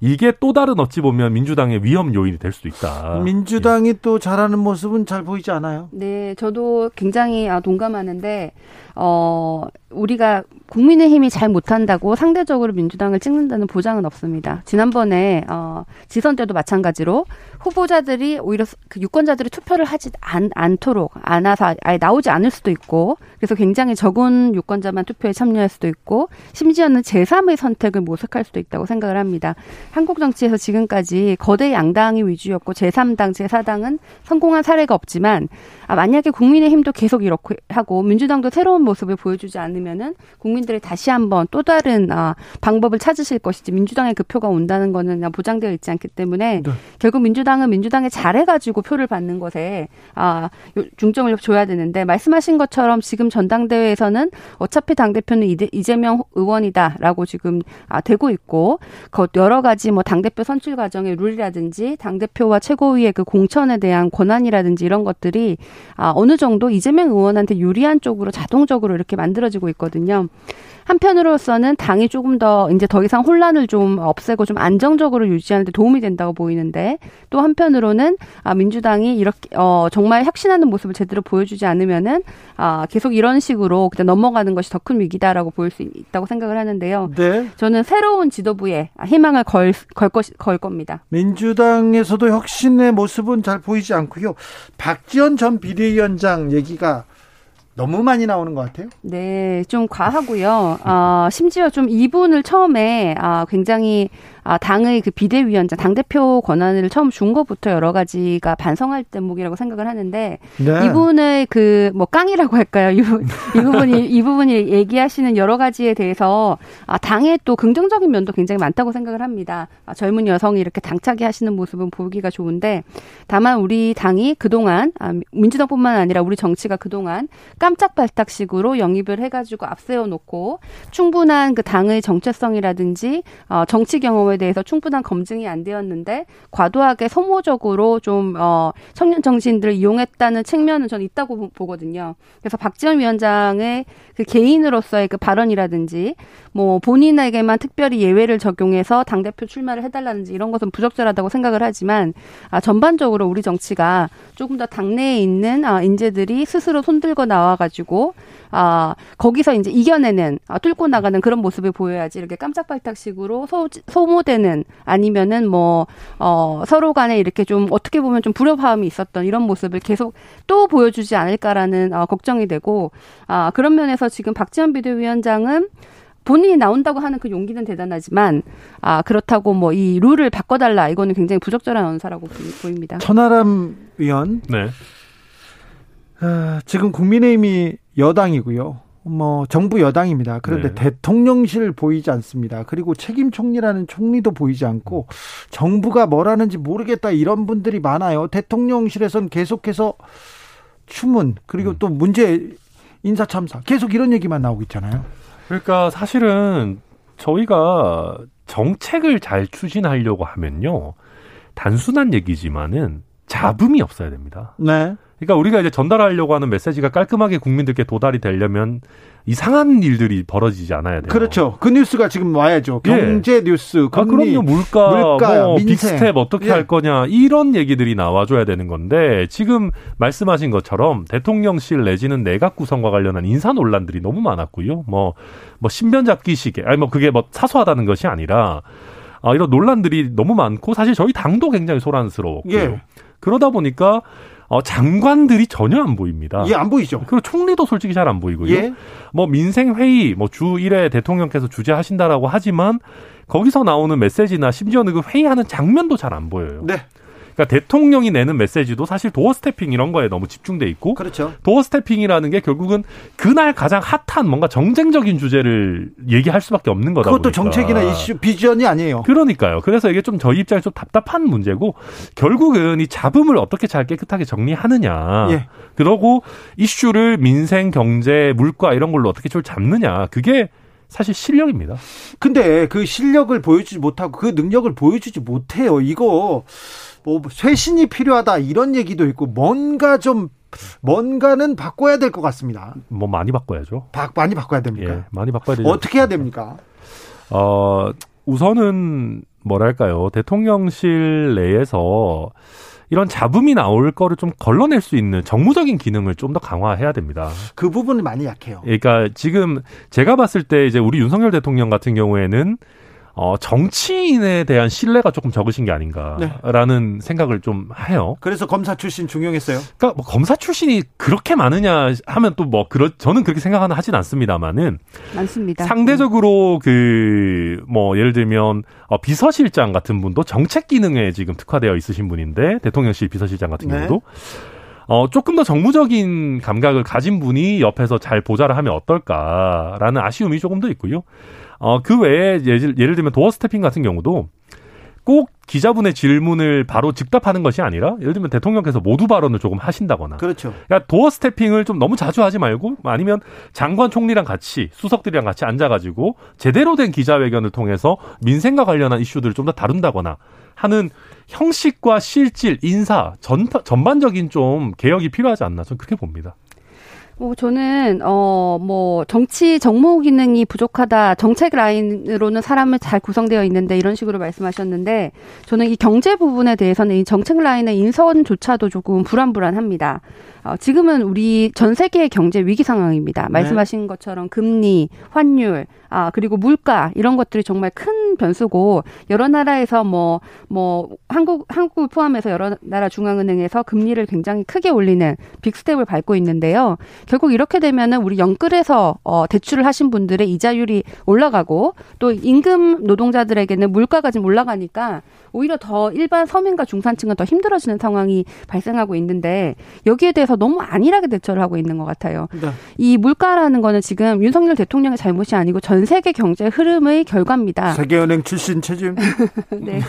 이게 또 다른 어찌 보면 민주당의 위험 요인이 될 수도 있다. 민주당이 예. 또 잘하는 모습은 잘 보이지 않아요? 네, 저도 굉장히 아, 동감하는데 어 우리가 국민의힘이 잘 못한다고 상대적으로 민주당을 찍는다는 보장은 없습니다. 지난번에 어, 지선 때도 마찬가지로 후보자들이 오히려 그 유권자들이 투표를 하지 않, 않도록 안아서 아예 나오지 않을 수도 있고 그래서 굉장히 적은 유권자만 투표에 참여할 수도 있고 심지어는 제3의 선택을 모색할 수도 있다고 생각을 합니다. 한국 정치에서 지금까지 거대 양당이 위주였고 제3당, 제4당은 성공한 사례가 없지만 아, 만약에 국민의힘도 계속 이렇게 하고 민주당도 새로운 모습을 보여주지 않으면은 국민들이 다시 한번 또 다른 아, 방법을 찾으실 것이지 민주당의 그 표가 온다는 거는 보장되어 있지 않기 때문에 네. 결국 민주당은 민주당에 잘해가지고 표를 받는 것에 아, 중점을 줘야 되는데 말씀하신 것처럼 지금 전당대회에서는 어차피 당 대표는 이재명 의원이다라고 지금 아, 되고 있고 여러 가지 뭐 당 대표 선출 과정의 룰이라든지 당 대표와 최고위의 그 공천에 대한 권한이라든지 이런 것들이 아, 어느 정도 이재명 의원한테 유리한 쪽으로 자동적으로 이렇게 만들어지고 있거든요. 한편으로서는 당이 조금 더 이제 더 이상 혼란을 좀 없애고 좀 안정적으로 유지하는 데 도움이 된다고 보이는데 또 한편으로는 아 민주당이 이렇게 어 정말 혁신하는 모습을 제대로 보여주지 않으면은 아 계속 이런 식으로 그냥 넘어가는 것이 더 큰 위기다라고 보일 수 있다고 생각을 하는데요. 네. 저는 새로운 지도부에 희망을 걸, 걸, 것, 걸 겁니다. 민주당에서도 혁신의 모습은 잘 보이지 않고요. 박지원 전 비대위원장 얘기가 너무 많이 나오는 것 같아요. 네, 좀 과하고요. 어, 심지어 좀 이분을 처음에 아, 굉장히 아, 당의 그 비대위원장, 당대표 권한을 처음 준 것부터 여러 가지가 반성할 대목이라고 생각을 하는데 네. 이분의 그 뭐 깡이라고 할까요? 이, 이 부분이 이 부분이 얘기하시는 여러 가지에 대해서 아, 당의 또 긍정적인 면도 굉장히 많다고 생각을 합니다. 아, 젊은 여성이 이렇게 당차게 하시는 모습은 보기가 좋은데 다만 우리 당이 그동안 아, 민주당뿐만 아니라 우리 정치가 그동안 깜짝 발탁식으로 영입을 해가지고 앞세워 놓고 충분한 그 당의 정체성이라든지 어, 정치 경험 에 대해서 충분한 검증이 안 되었는데 과도하게 소모적으로 좀 어, 청년 정신들을 이용했다는 측면은 저는 있다고 보 거든요. 그래서 박지원 위원장의 그 개인으로서의 그 발언이라든지 뭐 본인에게만 특별히 예외를 적용해서 당 대표 출마를 해달라든지 이런 것은 부적절하다고 생각을 하지만 아, 전반적으로 우리 정치가 조금 더 당내에 있는 아, 인재들이 스스로 손들고 나와가지고 아, 거기서 이제 이겨내는, 아, 뚫고 나가는 그런 모습을 보여야지 이렇게 깜짝발탁식으로 소, 소모 되는 아니면은 뭐, 어, 서로 간에 이렇게 좀 어떻게 보면 좀 불협화음이 있었던 이런 모습을 계속 또 보여주지 않을까라는 어, 걱정이 되고, 아, 그런 면에서 지금 박지원 비대위원장은 본인이 나온다고 하는 그 용기는 대단하지만 아 그렇다고 뭐 이 룰을 바꿔달라 이거는 굉장히 부적절한 언사라고 보입니다. 천하람 위원. 네. 아, 지금 국민의힘이 여당이고요. 뭐 정부 여당입니다. 그런데 네. 대통령실 보이지 않습니다. 그리고 책임 총리라는 총리도 보이지 않고 정부가 뭘 하는지 모르겠다 이런 분들이 많아요. 대통령실에선 계속해서 추문 그리고 음. 또 문제 인사 참사 계속 이런 얘기만 나오고 있잖아요. 그러니까 사실은 저희가 정책을 잘 추진하려고 하면요. 단순한 얘기지만은 잡음이 없어야 됩니다. 네. 그러니까 우리가 이제 전달하려고 하는 메시지가 깔끔하게 국민들께 도달이 되려면 이상한 일들이 벌어지지 않아야 돼요. 그렇죠. 그 뉴스가 지금 와야죠. 예. 경제 예. 뉴스, 금리, 아, 그럼요. 물가, 물가 뭐 big step 어떻게 예. 할 거냐 이런 얘기들이 나와줘야 되는 건데 지금 말씀하신 것처럼 대통령실 내지는 내각 구성과 관련한 인사 논란들이 너무 많았고요. 뭐뭐 뭐 신변 잡기 시계, 아니 뭐 그게 뭐 사소하다는 것이 아니라 아, 이런 논란들이 너무 많고 사실 저희 당도 굉장히 소란스러웠고요. 예. 그러다 보니까 어, 장관들이 전혀 안 보입니다. 예, 안 보이죠. 그리고 총리도 솔직히 잘 안 보이고요. 예. 뭐 민생 회의, 뭐 주 1회 대통령께서 주재하신다라고 하지만 거기서 나오는 메시지나 심지어는 그 회의하는 장면도 잘 안 보여요. 네. 그러니까 대통령이 내는 메시지도 사실 도어 스태핑 이런 거에 너무 집중돼 있고 그렇죠. 도어 스태핑이라는 게 결국은 그날 가장 핫한 뭔가 정쟁적인 주제를 얘기할 수밖에 없는 거다 그것도 보니까. 정책이나 이슈 비전이 아니에요. 그러니까요. 그래서 이게 좀 저희 입장에서 좀 답답한 문제고 결국은 이 잡음을 어떻게 잘 깨끗하게 정리하느냐. 예. 그러고 이슈를 민생, 경제, 물가 이런 걸로 어떻게 좀 잡느냐. 그게 사실 실력입니다. 근데 그 실력을 보여주지 못하고 그 능력을 보여주지 못해요. 이거 뭐 쇄신이 필요하다 이런 얘기도 있고 뭔가 좀 뭔가는 바꿔야 될 것 같습니다. 뭐 많이 바꿔야죠. 바, 많이 바꿔야 됩니까? 예, 많이 바꿔야 되죠. 어떻게 해야 됩니까? 어, 우선은 뭐랄까요. 대통령실 내에서 이런 잡음이 나올 거를 좀 걸러낼 수 있는 정무적인 기능을 좀 더 강화해야 됩니다. 그 부분이 많이 약해요. 그러니까 지금 제가 봤을 때 이제 우리 윤석열 대통령 같은 경우에는 어, 정치인에 대한 신뢰가 조금 적으신 게 아닌가라는 네. 생각을 좀 해요. 그래서 검사 출신 중용했어요. 그러니까 뭐 검사 출신이 그렇게 많으냐 하면 또 뭐 그런 저는 그렇게 생각하는 하진 않습니다만은 많습니다. 상대적으로 그 뭐 예를 들면 어, 비서실장 같은 분도 정책 기능에 지금 특화되어 있으신 분인데 대통령실 비서실장 같은 네. 경우도 어, 조금 더 정무적인 감각을 가진 분이 옆에서 잘 보좌를 하면 어떨까라는 아쉬움이 조금 더 있고요. 어, 그 외에 예를, 예를 들면 도어 스태핑 같은 경우도 꼭 기자분의 질문을 바로 즉답하는 것이 아니라 예를 들면 대통령께서 모두 발언을 조금 하신다거나 그렇죠. 그러니까 도어 스태핑을 좀 너무 자주 하지 말고 아니면 장관 총리랑 같이 수석들이랑 같이 앉아가지고 제대로 된 기자회견을 통해서 민생과 관련한 이슈들을 좀 더 다룬다거나 하는 형식과 실질 인사 전 전반적인 좀 개혁이 필요하지 않나 저는 그렇게 봅니다. 뭐 저는 어 뭐 정치 정무 기능이 부족하다 정책 라인으로는 사람을 잘 구성되어 있는데 이런 식으로 말씀하셨는데 저는 이 경제 부분에 대해서는 이 정책 라인의 인선조차도 조금 불안불안합니다. 어, 지금은 우리 전 세계의 경제 위기 상황입니다. 네. 말씀하신 것처럼 금리, 환율, 아, 그리고 물가 이런 것들이 정말 큰 변수고 여러 나라에서 뭐뭐 뭐 한국 한국을 포함해서 여러 나라 중앙은행에서 금리를 굉장히 크게 올리는 빅스텝을 밟고 있는데요. 결국 이렇게 되면은 우리 영끌에서 어 대출을 하신 분들의 이자율이 올라가고 또 임금 노동자들에게는 물가가 좀 올라가니까 오히려 더 일반 서민과 중산층은 더 힘들어지는 상황이 발생하고 있는데 여기에 대해서 너무 안일하게 대처를 하고 있는 것 같아요. 네. 이 물가라는 거는 지금 윤석열 대통령의 잘못이 아니고 전 세계 경제 흐름의 결과입니다. 세계은행 출신 체질. 네.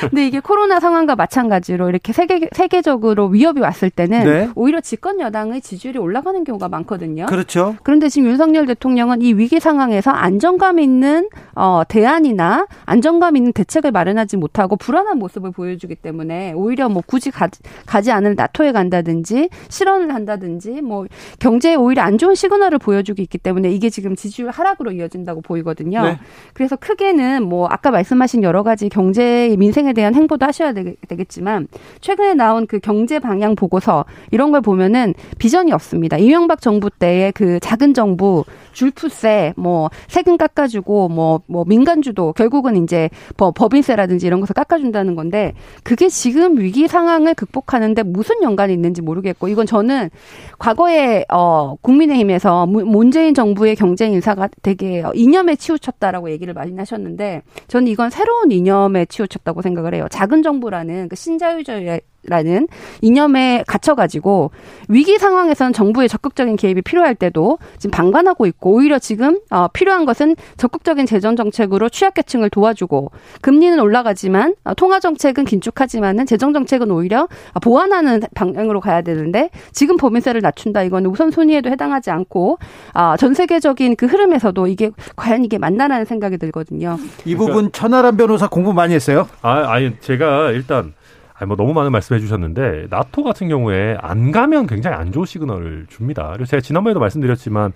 근데 이게 코로나 상황과 마찬가지로 이렇게 세계 세계적으로 위협이 왔을 때는 네. 오히려 집권 여당의 지지율이 올라가는 경우가 경우가 많거든요. 그렇죠. 그런데 지금 윤석열 대통령은 이 위기 상황에서 안정감 있는 어, 대안이나 안정감 있는 대책을 마련하지 못하고 불안한 모습을 보여주기 때문에 오히려 뭐 굳이 가, 가지 않을 나토에 간다든지 실 언을 한다든지 뭐 경제에 오히려 안 좋은 시그널을 보여주고 있기 때문에 이게 지금 지지율 하락으로 이어진다고 보이거든요. 네. 그래서 크게는 뭐 아까 말씀하신 여러 가지 경제 민생에 대한 행보도 하셔야 되 겠지만 최근에 나온 그 경제 방향 보고서 이런 걸 보면은 비전이 없습니다. 이명박 정부 때의 그 작은 정부 줄푸세 뭐 세금 깎아주고 뭐뭐 뭐 민간 주도 결국은 이제 뭐 법인세라든지 이런 것을 깎아준다는 건데 그게 지금 위기 상황을 극복하는데 무슨 연관이 있는지 모르겠고 이건 저는 과거에 어 국민의힘에서 문재인 정부의 경제 인사가 되게 이념에 치우쳤다라고 얘기를 많이 하셨는데 저는 이건 새로운 이념에 치우쳤다고 생각을 해요. 작은 정부라는 그 신자유주의 라는 이념에 갇혀가지고 위기 상황에서는 정부의 적극적인 개입이 필요할 때도 지금 방관하고 있고 오히려 지금 어, 필요한 것은 적극적인 재정 정책으로 취약계층을 도와주고 금리는 올라가지만 어, 통화 정책은 긴축하지만은 재정 정책은 오히려 보완하는 방향으로 가야 되는데 지금 법인세를 낮춘다 이거는 우선순위에도 해당하지 않고 어, 전 세계적인 그 흐름에서도 이게 과연 이게 맞나라는 생각이 들거든요. 이 부분 그러니까, 천하람 변호사 공부 많이 했어요? 아, 아니 제가 일단 아니 뭐 너무 많은 말씀해 주셨는데 나토 같은 경우에 안 가면 굉장히 안 좋은 시그널을 줍니다. 그리고 제가 지난번에도 말씀드렸지만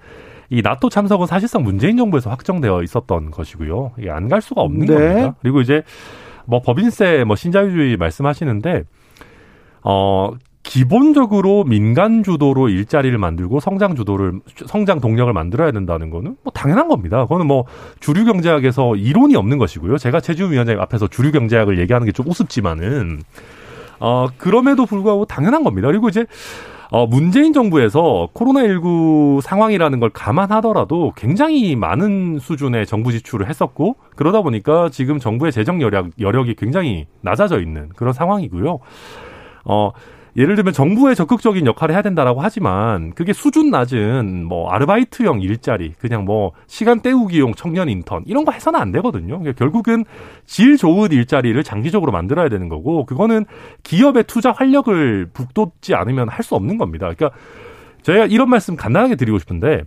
이 나토 참석은 사실상 문재인 정부에서 확정되어 있었던 것이고요. 이게 안 갈 수가 없는 네. 겁니다. 그리고 이제 뭐 법인세 뭐 신자유주의 말씀하시는데 어 기본적으로 민간 주도로 일자리를 만들고 성장 주도를 성장 동력을 만들어야 된다는 거는 뭐 당연한 겁니다. 그거는 뭐 주류 경제학에서 이론이 없는 것이고요. 제가 최지우 위원장 앞에서 주류 경제학을 얘기하는 게 좀 우습지만은 어 그럼에도 불구하고 당연한 겁니다. 그리고 이제 어, 문재인 정부에서 코로나19 상황이라는 걸 감안하더라도 굉장히 많은 수준의 정부 지출을 했었고, 그러다 보니까 지금 정부의 재정 여력, 여력이 굉장히 낮아져 있는 그런 상황이고요. 어, 예를 들면 정부의 적극적인 역할을 해야 된다라고 하지만 그게 수준 낮은 뭐 아르바이트형 일자리 그냥 뭐 시간 때우기용 청년 인턴 이런 거 해서는 안 되거든요. 그러니까 결국은 질 좋은 일자리를 장기적으로 만들어야 되는 거고 그거는 기업의 투자 활력을 북돋지 않으면 할 수 없는 겁니다. 그러니까 제가 이런 말씀 간단하게 드리고 싶은데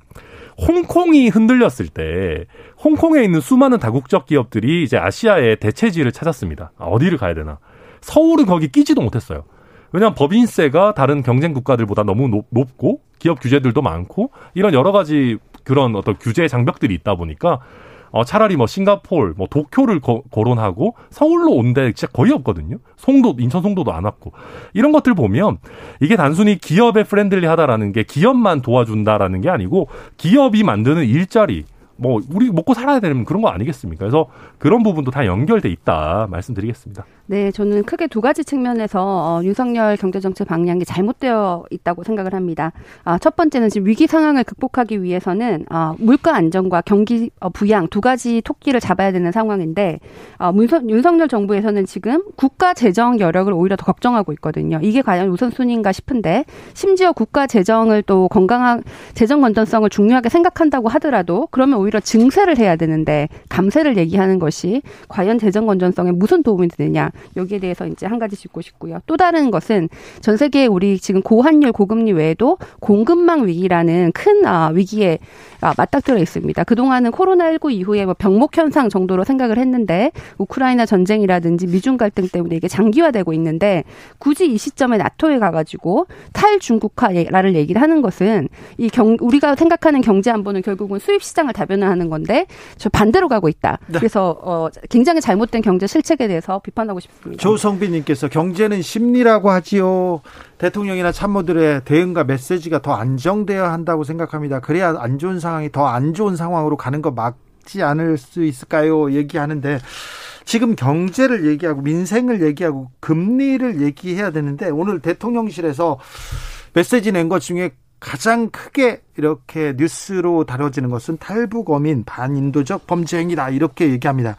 홍콩이 흔들렸을 때 홍콩에 있는 수많은 다국적 기업들이 이제 아시아의 대체지를 찾았습니다. 어디를 가야 되나? 서울은 거기 끼지도 못했어요. 왜냐하면 법인세가 다른 경쟁 국가들보다 너무 높, 높고 기업 규제들도 많고 이런 여러 가지 그런 어떤 규제 장벽들이 있다 보니까 어, 차라리 뭐 싱가폴, 뭐 도쿄를 거, 거론하고 서울로 온 데 진짜 거의 없거든요. 송도, 인천 송도도 안 왔고. 이런 것들 보면 이게 단순히 기업에 friendly 하다라는 게 기업만 도와준다라는 게 아니고 기업이 만드는 일자리, 뭐 우리 먹고 살아야 되는 그런 거 아니겠습니까? 그래서 그런 부분도 다 연결돼 있다 말씀드리겠습니다. 네, 저는 크게 두 가지 측면에서 어, 윤석열 경제정책 방향이 잘못되어 있다고 생각을 합니다. 아, 첫 번째는 지금 위기 상황을 극복하기 위해서는 어, 물가 안정과 경기 어, 부양 두 가지 토끼를 잡아야 되는 상황인데 어, 문선, 윤석열 정부에서는 지금 국가 재정 여력을 오히려 더 걱정하고 있거든요. 이게 과연 우선순위인가 싶은데 심지어 국가 재정을 또 건강한 재정 건전성을 중요하게 생각한다고 하더라도 그러면 오히려 증세를 해야 되는데 감세를 얘기하는 것이 과연 재정 건전성에 무슨 도움이 되느냐 여기에 대해서 이제 한 가지 짚고 싶고요. 또 다른 것은 전 세계 우리 지금 고환율 고금리 외에도 공급망 위기라는 큰 아, 위기에 아, 맞닥뜨려 있습니다. 그동안은 코로나19 이후에 뭐 병목 현상 정도로 생각을 했는데 우크라이나 전쟁이라든지 미중 갈등 때문에 이게 장기화되고 있는데 굳이 이 시점에 나토에 가가지고 탈중국화를 얘기를 하는 것은 이 경, 우리가 생각하는 경제 안보는 결국은 수입 시장을 다변화하는 건데 저 반대로 가고 있다. 네. 그래서 어, 굉장히 잘못된 경제 실책에 대해서 비판하고 싶습니다. 조성빈님께서 경제는 심리라고 하지요. 대통령이나 참모들의 대응과 메시지가 더 안정되어야 한다고 생각합니다. 그래야 안 좋은 상황이 더 안 좋은 상황으로 가는 거 막지 않을 수 있을까요? 얘기하는데 지금 경제를 얘기하고 민생을 얘기하고 금리를 얘기해야 되는데 오늘 대통령실에서 메시지 낸 것 중에 가장 크게 이렇게 뉴스로 다뤄지는 것은 탈북 어민 반인도적 범죄 행위다 이렇게 얘기합니다.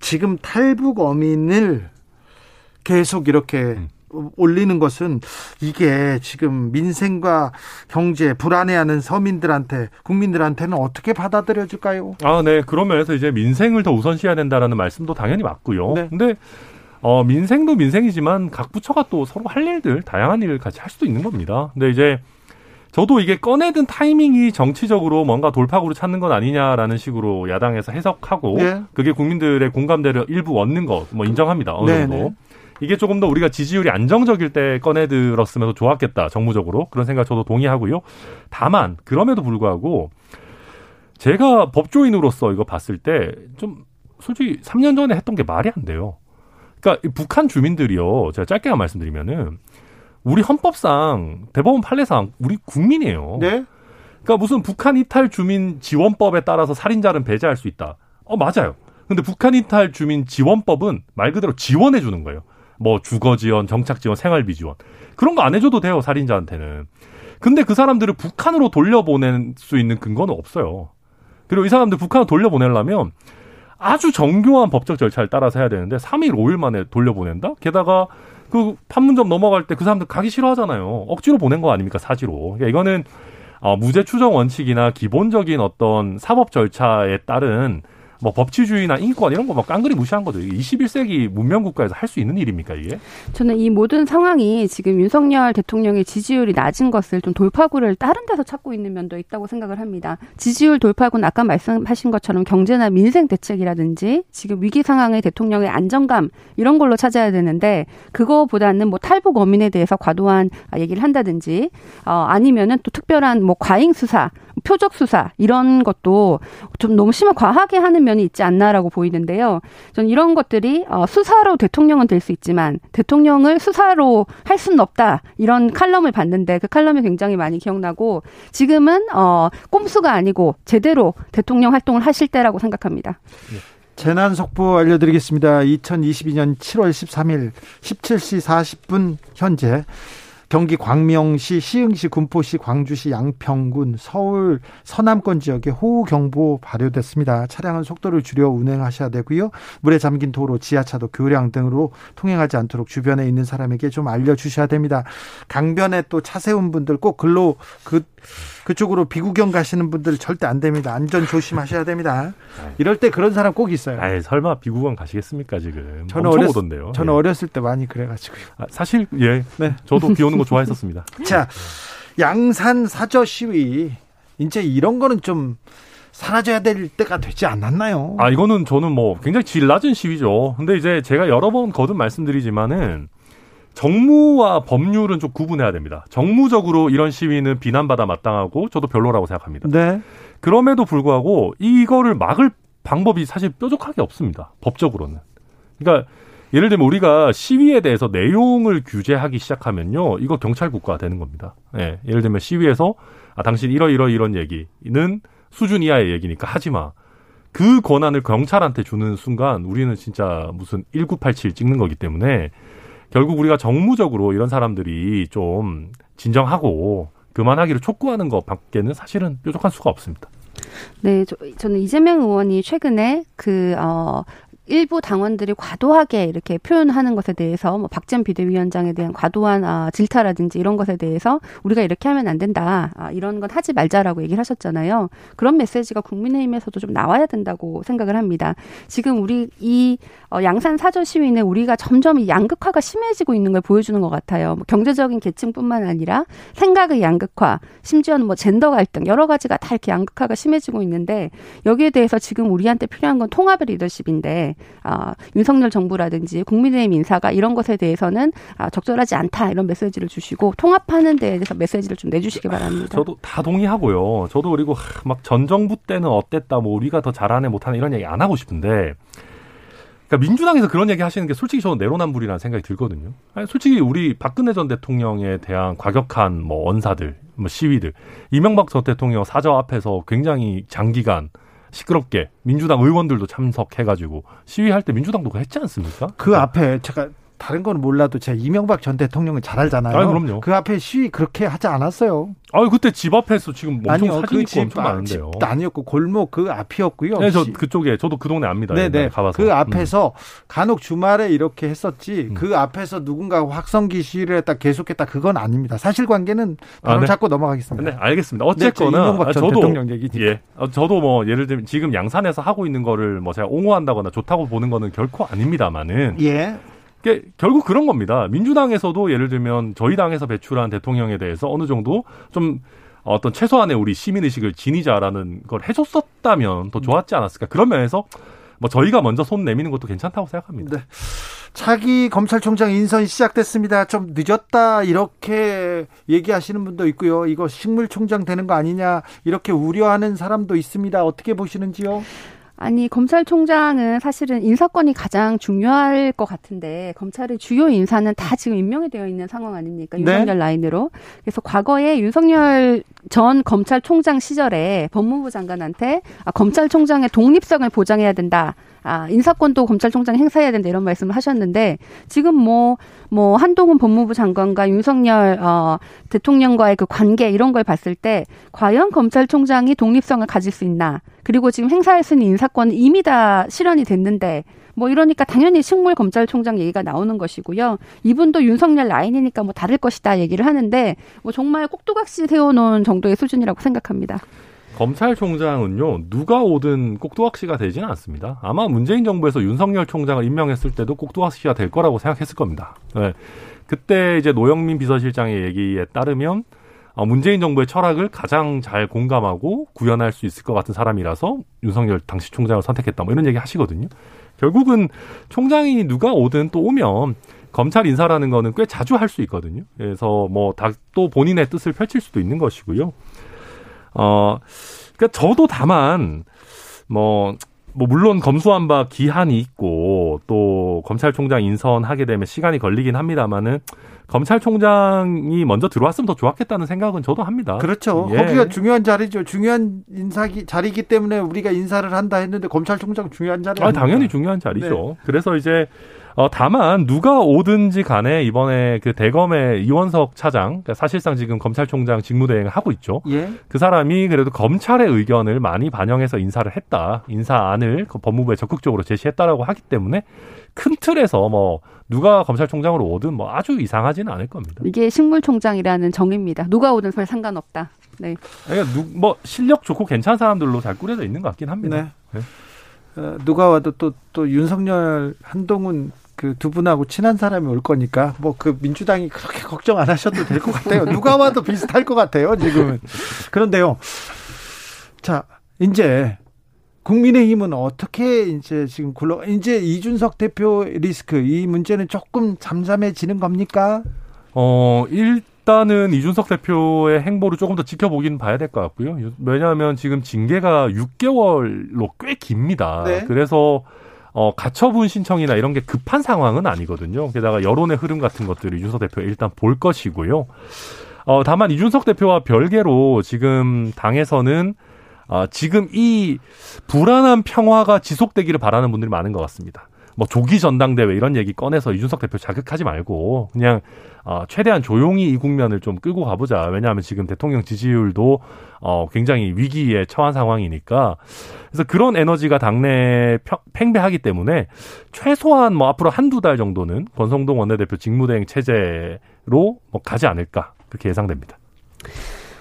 지금 탈북 어민을 계속 이렇게 음. 올리는 것은 이게 지금 민생과 경제 불안해하는 서민들한테 국민들한테는 어떻게 받아들여질까요? 아, 네. 그런 면에서 이제 민생을 더 우선시해야 된다라는 말씀도 당연히 맞고요. 네. 근데 어, 민생도 민생이지만 각 부처가 또 서로 할 일들 다양한 일을 같이 할 수도 있는 겁니다. 근데 이제 저도 이게 꺼내든 타이밍이 정치적으로 뭔가 돌파구를 찾는 건 아니냐라는 식으로 야당에서 해석하고 네. 그게 국민들의 공감대를 일부 얻는 거뭐 인정합니다. 어느 정도. 네 네. 이게 조금 더 우리가 지지율이 안정적일 때 꺼내들었으면 더 좋았겠다. 정무적으로. 그런 생각 저도 동의하고요. 다만 그럼에도 불구하고 제가 법조인으로서 이거 봤을 때 좀 솔직히 3년 전에 했던 게 말이 안 돼요. 그러니까 북한 주민들이요. 제가 짧게만 말씀드리면은 우리 헌법상 대법원 판례상 우리 국민이에요. 네. 그러니까 무슨 북한 이탈 주민 지원법에 따라서 살인자는 배제할 수 있다. 어 맞아요. 근데 북한 이탈 주민 지원법은 말 그대로 지원해 주는 거예요. 뭐 주거 지원, 정착 지원, 생활비 지원. 그런 거 안 해줘도 돼요, 살인자한테는. 근데 그 사람들을 북한으로 돌려보낼 수 있는 근거는 없어요. 그리고 이 사람들 북한으로 돌려보내려면 아주 정교한 법적 절차를 따라서 해야 되는데 3일, 5일 만에 돌려보낸다? 게다가 그 판문점 넘어갈 때 그 사람들 가기 싫어하잖아요. 억지로 보낸 거 아닙니까 사지로. 그러니까 이거는 어, 무죄 추정 원칙이나 기본적인 어떤 사법 절차에 따른 뭐 법치주의나 인권 이런 거 막 깡그리 무시한 거죠. 21세기 문명 국가에서 할 수 있는 일입니까 이게? 저는 이 모든 상황이 지금 윤석열 대통령의 지지율이 낮은 것을 좀 돌파구를 다른 데서 찾고 있는 면도 있다고 생각을 합니다. 지지율 돌파구는 아까 말씀하신 것처럼 경제나 민생 대책이라든지 지금 위기 상황의 대통령의 안정감 이런 걸로 찾아야 되는데 그거보다는 뭐 탈북 어민에 대해서 과도한 얘기를 한다든지 어 아니면은 또 특별한 뭐 과잉 수사 표적 수사 이런 것도 좀 너무 심한 과하게 하는 면이 있지 않나라고 보이는데요. 전 이런 것들이 어, 수사로 대통령은 될 수 있지만 대통령을 수사로 할 수는 없다 이런 칼럼을 봤는데 그 칼럼이 굉장히 많이 기억나고 지금은 어, 꼼수가 아니고 제대로 대통령 활동을 하실 때라고 생각합니다. 재난 속보 알려드리겠습니다. 2022년 7월 13일 17시 40분 현재 경기 광명시, 시흥시, 군포시, 광주시, 양평군, 서울 서남권 지역에 호우 경보 발효됐습니다. 차량은 속도를 줄여 운행하셔야 되고요. 물에 잠긴 도로, 지하차도, 교량 등으로 통행하지 않도록 주변에 있는 사람에게 좀 알려주셔야 됩니다. 강변에 또 차 세운 분들 꼭 글로 그 그쪽으로 비구경 가시는 분들 절대 안 됩니다. 안전 조심하셔야 됩니다. 이럴 때 그런 사람 꼭 있어요. 아 설마 비구경 가시겠습니까 지금? 저는 어렸, 오던데요. 저는 예. 어렸을 때 많이 그래가지고요. 아, 사실 예, 네. 저도 비 오는 거 좋아했었습니다. 자, 양산 사저 시위 이제 이런 거는 좀 사라져야 될 때가 되지 않았나요? 아 이거는 저는 뭐 굉장히 질 낮은 시위죠. 근데 이제 제가 여러 번 거듭 말씀드리지만은 정무와 법률은 좀 구분해야 됩니다. 정무적으로 이런 시위는 비난받아 마땅하고 저도 별로라고 생각합니다. 네. 그럼에도 불구하고 이거를 막을 방법이 사실 뾰족하게 없습니다. 법적으로는. 그러니까 예를 들면 우리가 시위에 대해서 내용을 규제하기 시작하면요. 이거 경찰 국가가 되는 겁니다. 예. 예를 들면 시위에서 아 당신 이러 이러 이런 얘기는 수준 이하의 얘기니까 하지 마. 그 권한을 경찰한테 주는 순간 우리는 진짜 무슨 1987 찍는 거기 때문에 결국 우리가 정무적으로 이런 사람들이 좀 진정하고 그만하기를 촉구하는 것밖에는 사실은 뾰족한 수가 없습니다. 네, 저, 저는 이재명 의원이 최근에 그, 어, 일부 당원들이 과도하게 이렇게 표현하는 것에 대해서 뭐 박지원 비대위원장에 대한 과도한 아, 질타라든지 이런 것에 대해서 우리가 이렇게 하면 안 된다. 아, 이런 건 하지 말자라고 얘기를 하셨잖아요. 그런 메시지가 국민의힘에서도 좀 나와야 된다고 생각을 합니다. 지금 우리 이 어, 양산 사저 시위는 우리가 점점 양극화가 심해지고 있는 걸 보여주는 것 같아요. 뭐 경제적인 계층뿐만 아니라 생각의 양극화, 심지어는 뭐 젠더 갈등 여러 가지가 다 이렇게 양극화가 심해지고 있는데 여기에 대해서 지금 우리한테 필요한 건 통합의 리더십인데 아, 윤석열 정부라든지 국민의힘 인사가 이런 것에 대해서는 아, 적절하지 않다 이런 메시지를 주시고 통합하는 데에 대해서 메시지를 좀 내주시기 바랍니다. 저도 다 동의하고요. 저도 그리고 막 전 정부 때는 어땠다, 뭐 우리가 더 잘하네 못하네 이런 얘기 안 하고 싶은데. 그러니까 민주당에서 그런 얘기 하시는 게 솔직히 저는 내로남불이라는 생각이 들거든요. 아니, 솔직히 우리 박근혜 전 대통령에 대한 과격한 뭐 언사들, 뭐 시위들, 이명박 전 대통령 사저 앞에서 굉장히 장기간 시끄럽게 민주당 의원들도 참석해가지고 시위할 때 민주당도 했지 않습니까? 그 앞에 제가 다른 건 몰라도 제가 이명박 전 대통령을 잘 알잖아요. 아, 그럼요. 그 앞에 시위 그렇게 하지 않았어요. 아, 그때 집 앞에서 지금 엄청 아니요, 사진 그 있고 엄청 많은데요. 집도 아니었고 골목 그 앞이었고요. 네, 저 그쪽에 저도 그 동네 압니다. 네, 네. 가봐서. 그 앞에서 음. 간혹 주말에 이렇게 했었지. 음. 그 앞에서 누군가 확성기 시위를 했다 계속했다 그건 아닙니다. 사실관계는 바로 아, 네. 잡고 넘어가겠습니다. 네, 알겠습니다. 어쨌거나 네, 이명박 전 저도 대통령 얘기니까. 예. 어, 저도 뭐 예를 들면 지금 양산에서 하고 있는 거를 뭐 제가 옹호한다거나 좋다고 보는 거는 결코 아닙니다만은 예. 결국 그런 겁니다. 민주당에서도 예를 들면 저희 당에서 배출한 대통령에 대해서 어느 정도 좀 어떤 최소한의 우리 시민의식을 지니자라는 걸 해줬었다면 더 좋았지 않았을까. 그런 면에서 뭐 저희가 먼저 손 내미는 것도 괜찮다고 생각합니다. 네. 차기 검찰총장 인선이 시작됐습니다. 좀 늦었다 이렇게 얘기하시는 분도 있고요. 이거 식물총장 되는 거 아니냐 이렇게 우려하는 사람도 있습니다. 어떻게 보시는지요? 아니 검찰총장은 사실은 인사권이 가장 중요할 것 같은데 검찰의 주요 인사는 다 지금 임명이 되어 있는 상황 아닙니까 네. 윤석열 네. 라인으로 그래서 과거에 윤석열 전 검찰총장 시절에 법무부 장관한테 아, 검찰총장의 독립성을 보장해야 된다. 아, 인사권도 검찰총장 행사해야 된다 이런 말씀을 하셨는데 지금 뭐뭐 뭐 한동훈 법무부 장관과 윤석열 어 대통령과의 그 관계 이런 걸 봤을 때 과연 검찰총장이 독립성을 가질 수 있나? 그리고 지금 행사할 수 있는 인사권은 이미 다 실현이 됐는데 뭐 이러니까 당연히 식물 검찰총장 얘기가 나오는 것이고요. 이분도 윤석열 라인이니까 뭐 다를 것이다 얘기를 하는데 뭐 정말 꼭두각시 세워놓은 정도의 수준이라고 생각합니다. 검찰총장은요 누가 오든 꼭두각시가 되지는 않습니다. 아마 문재인 정부에서 윤석열 총장을 임명했을 때도 꼭두각시가 될 거라고 생각했을 겁니다. 네. 그때 이제 노영민 비서실장의 얘기에 따르면 어, 문재인 정부의 철학을 가장 잘 공감하고 구현할 수 있을 것 같은 사람이라서 윤석열 당시 총장을 선택했다. 뭐 이런 얘기 하시거든요. 결국은 총장이 누가 오든 또 오면 검찰 인사라는 거는 꽤 자주 할 수 있거든요. 그래서 뭐 다 또 본인의 뜻을 펼칠 수도 있는 것이고요. 어, 그러니까 저도 다만 뭐, 뭐 물론 검수한 바 기한이 있고 또 검찰총장 인선하게 되면 시간이 걸리긴 합니다만은 검찰총장이 먼저 들어왔으면 더 좋았겠다는 생각은 저도 합니다. 그렇죠. 예. 거기가 중요한 자리죠. 중요한 인사기 자리이기 때문에 우리가 인사를 한다 했는데 검찰총장 중요한 자리. 아, 당연히 중요한 자리죠. 네. 그래서 이제 어, 다만 누가 오든지 간에 이번에 그 대검의 이원석 차장, 그러니까 사실상 지금 검찰총장 직무대행을 하고 있죠. 예. 그 사람이 그래도 검찰의 의견을 많이 반영해서 인사를 했다. 인사안을 그 법무부에 적극적으로 제시했다라고 하기 때문에 큰 틀에서 뭐 누가 검찰총장으로 오든 뭐 아주 이상하지는 않을 겁니다. 이게 식물총장이라는 정입니다. 누가 오든 별 상관없다. 네. 그러니까 누, 뭐 실력 좋고 괜찮은 사람들로 잘 꾸려져 있는 것 같긴 합니다. 네. 네. 어, 누가 와도 또, 또 윤석열, 한동훈 그 두 분하고 친한 사람이 올 거니까 뭐 그 민주당이 그렇게 걱정 안 하셔도 될 것 같아요. 누가 와도 비슷할 것 같아요, 지금은. 그런데요. 자, 이제 국민의힘은 어떻게 이제 지금 굴러 이제 이준석 대표 리스크 이 문제는 조금 잠잠해지는 겁니까? 어, 일 일단은 이준석 대표의 행보를 조금 더 지켜보긴 봐야 될 것 같고요. 왜냐하면 지금 징계가 6개월로 꽤 깁니다. 네. 그래서 어, 가처분 신청이나 이런 게 급한 상황은 아니거든요. 게다가 여론의 흐름 같은 것들을 이준석 대표 일단 볼 것이고요. 어, 다만 이준석 대표와 별개로 지금 당에서는 어, 지금 이 불안한 평화가 지속되기를 바라는 분들이 많은 것 같습니다. 뭐 조기 전당대회 이런 얘기 꺼내서 이준석 대표 자극하지 말고 그냥 어, 최대한 조용히 이 국면을 좀 끌고 가보자. 왜냐하면 지금 대통령 지지율도 어, 굉장히 위기에 처한 상황이니까. 그래서 그런 에너지가 당내에 팽배하기 때문에 최소한 뭐 앞으로 한두 달 정도는 권성동 원내대표 직무대행 체제로 뭐 가지 않을까. 그렇게 예상됩니다.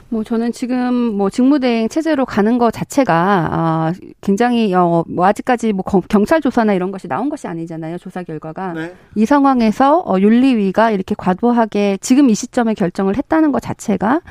뭐 저는 지금 뭐 직무대행 체제로 가는 것 자체가 아 굉장히 어뭐 아직까지 뭐 경찰 조사나 이런 것이 나온 것이 아니잖아요 조사 결과가 네. 이 상황에서 어 윤리위가 이렇게 과도하게 지금 이 시점에 결정을 했다는 것 자체가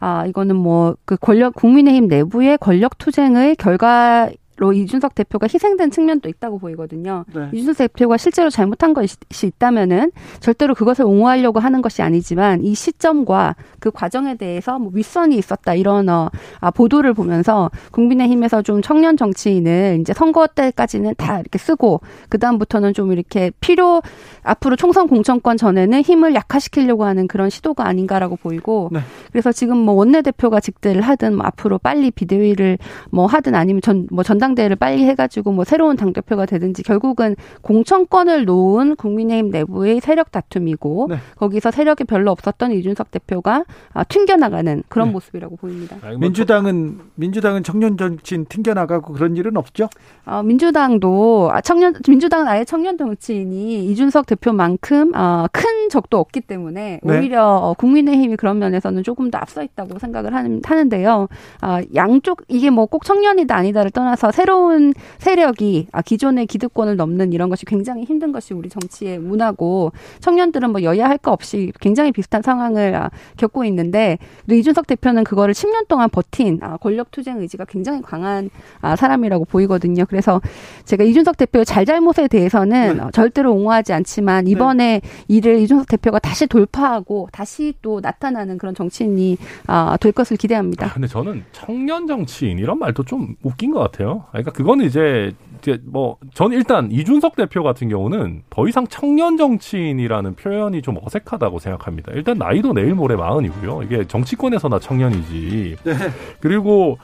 아 이거는 뭐 그 권력 국민의힘 내부의 권력 투쟁의 결과 로 이준석 대표가 희생된 측면도 있다고 보이거든요. 네. 이준석 대표가 실제로 잘못한 것이 있다면은 절대로 그것을 옹호하려고 하는 것이 아니지만 이 시점과 그 과정에 대해서 뭐 윗선이 있었다 이런 어, 아, 보도를 보면서 국민의힘에서 좀 청년 정치인을 이제 선거 때까지는 다 이렇게 쓰고 그 다음부터는 좀 이렇게 필요 앞으로 총선 공천권 전에는 힘을 약화시키려고 하는 그런 시도가 아닌가라고 보이고 네. 그래서 지금 뭐 원내 대표가 직대를 하든 뭐 앞으로 빨리 비대위를 뭐 하든 아니면 전 뭐 전당 전당대회를 빨리 해가지고 뭐 새로운 당 대표가 되든지 결국은 공천권을 놓은 국민의힘 내부의 세력 다툼이고 네. 거기서 세력이 별로 없었던 이준석 대표가 아, 튕겨나가는 그런 네. 모습이라고 보입니다. 민주당은 민주당은 청년 정치인 튕겨나가고 그런 일은 없죠? 어, 민주당도 아, 청년 민주당은 아예 청년 정치인이 이준석 대표만큼 어, 큰 적도 없기 때문에 네. 오히려 어, 국민의힘이 그런 면에서는 조금 더 앞서 있다고 생각을 하는, 하는데요. 어, 양쪽 이게 뭐 꼭 청년이다 아니다를 떠나서 새로운 세력이 아, 기존의 기득권을 넘는 이런 것이 굉장히 힘든 것이 우리 정치의 문화고 청년들은 뭐 여야 할 거 없이 굉장히 비슷한 상황을 아, 겪고 있는데 이준석 대표는 그거를 10년 동안 버틴 아, 권력 투쟁 의지가 굉장히 강한 아, 사람이라고 보이거든요. 그래서 제가 이준석 대표의 잘잘못에 대해서는 네. 어, 절대로 옹호하지 않지만 네. 이번에 네. 이를 이준석 대표가 다시 돌파하고 다시 또 나타나는 그런 정치인이 아, 될 것을 기대합니다. 근데 저는 청년 정치인 이런 말도 좀 웃긴 것 같아요. 그러니까 그거는 이제 이제 뭐 저는 일단 이준석 대표 같은 경우는 더 이상 청년 정치인이라는 표현이 좀 어색하다고 생각합니다. 일단 나이도 내일 모레 마흔이고요. 이게 정치권에서나 청년이지. 네. 그리고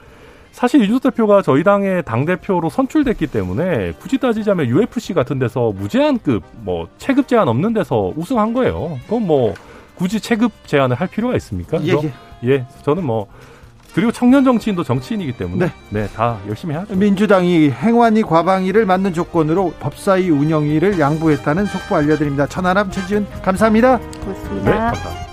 사실 이준석 대표가 저희 당의 당 대표로 선출됐기 때문에 굳이 따지자면 UFC 같은 데서 무제한급 뭐 체급 제한 없는 데서 우승한 거예요. 그건 뭐 굳이 체급 제한을 할 필요가 있습니까? 예, 예. 예 저는 뭐 그리고 청년 정치인도 정치인이기 때문에 네, 네다 열심히 하죠. 민주당이 행완위 과방위를 맞는 조건으로 법사위 운영위를 양보했다는 속보 알려드립니다. 천하람 최지은 감사합니다. 고맙습니다. 네, 감사합니다.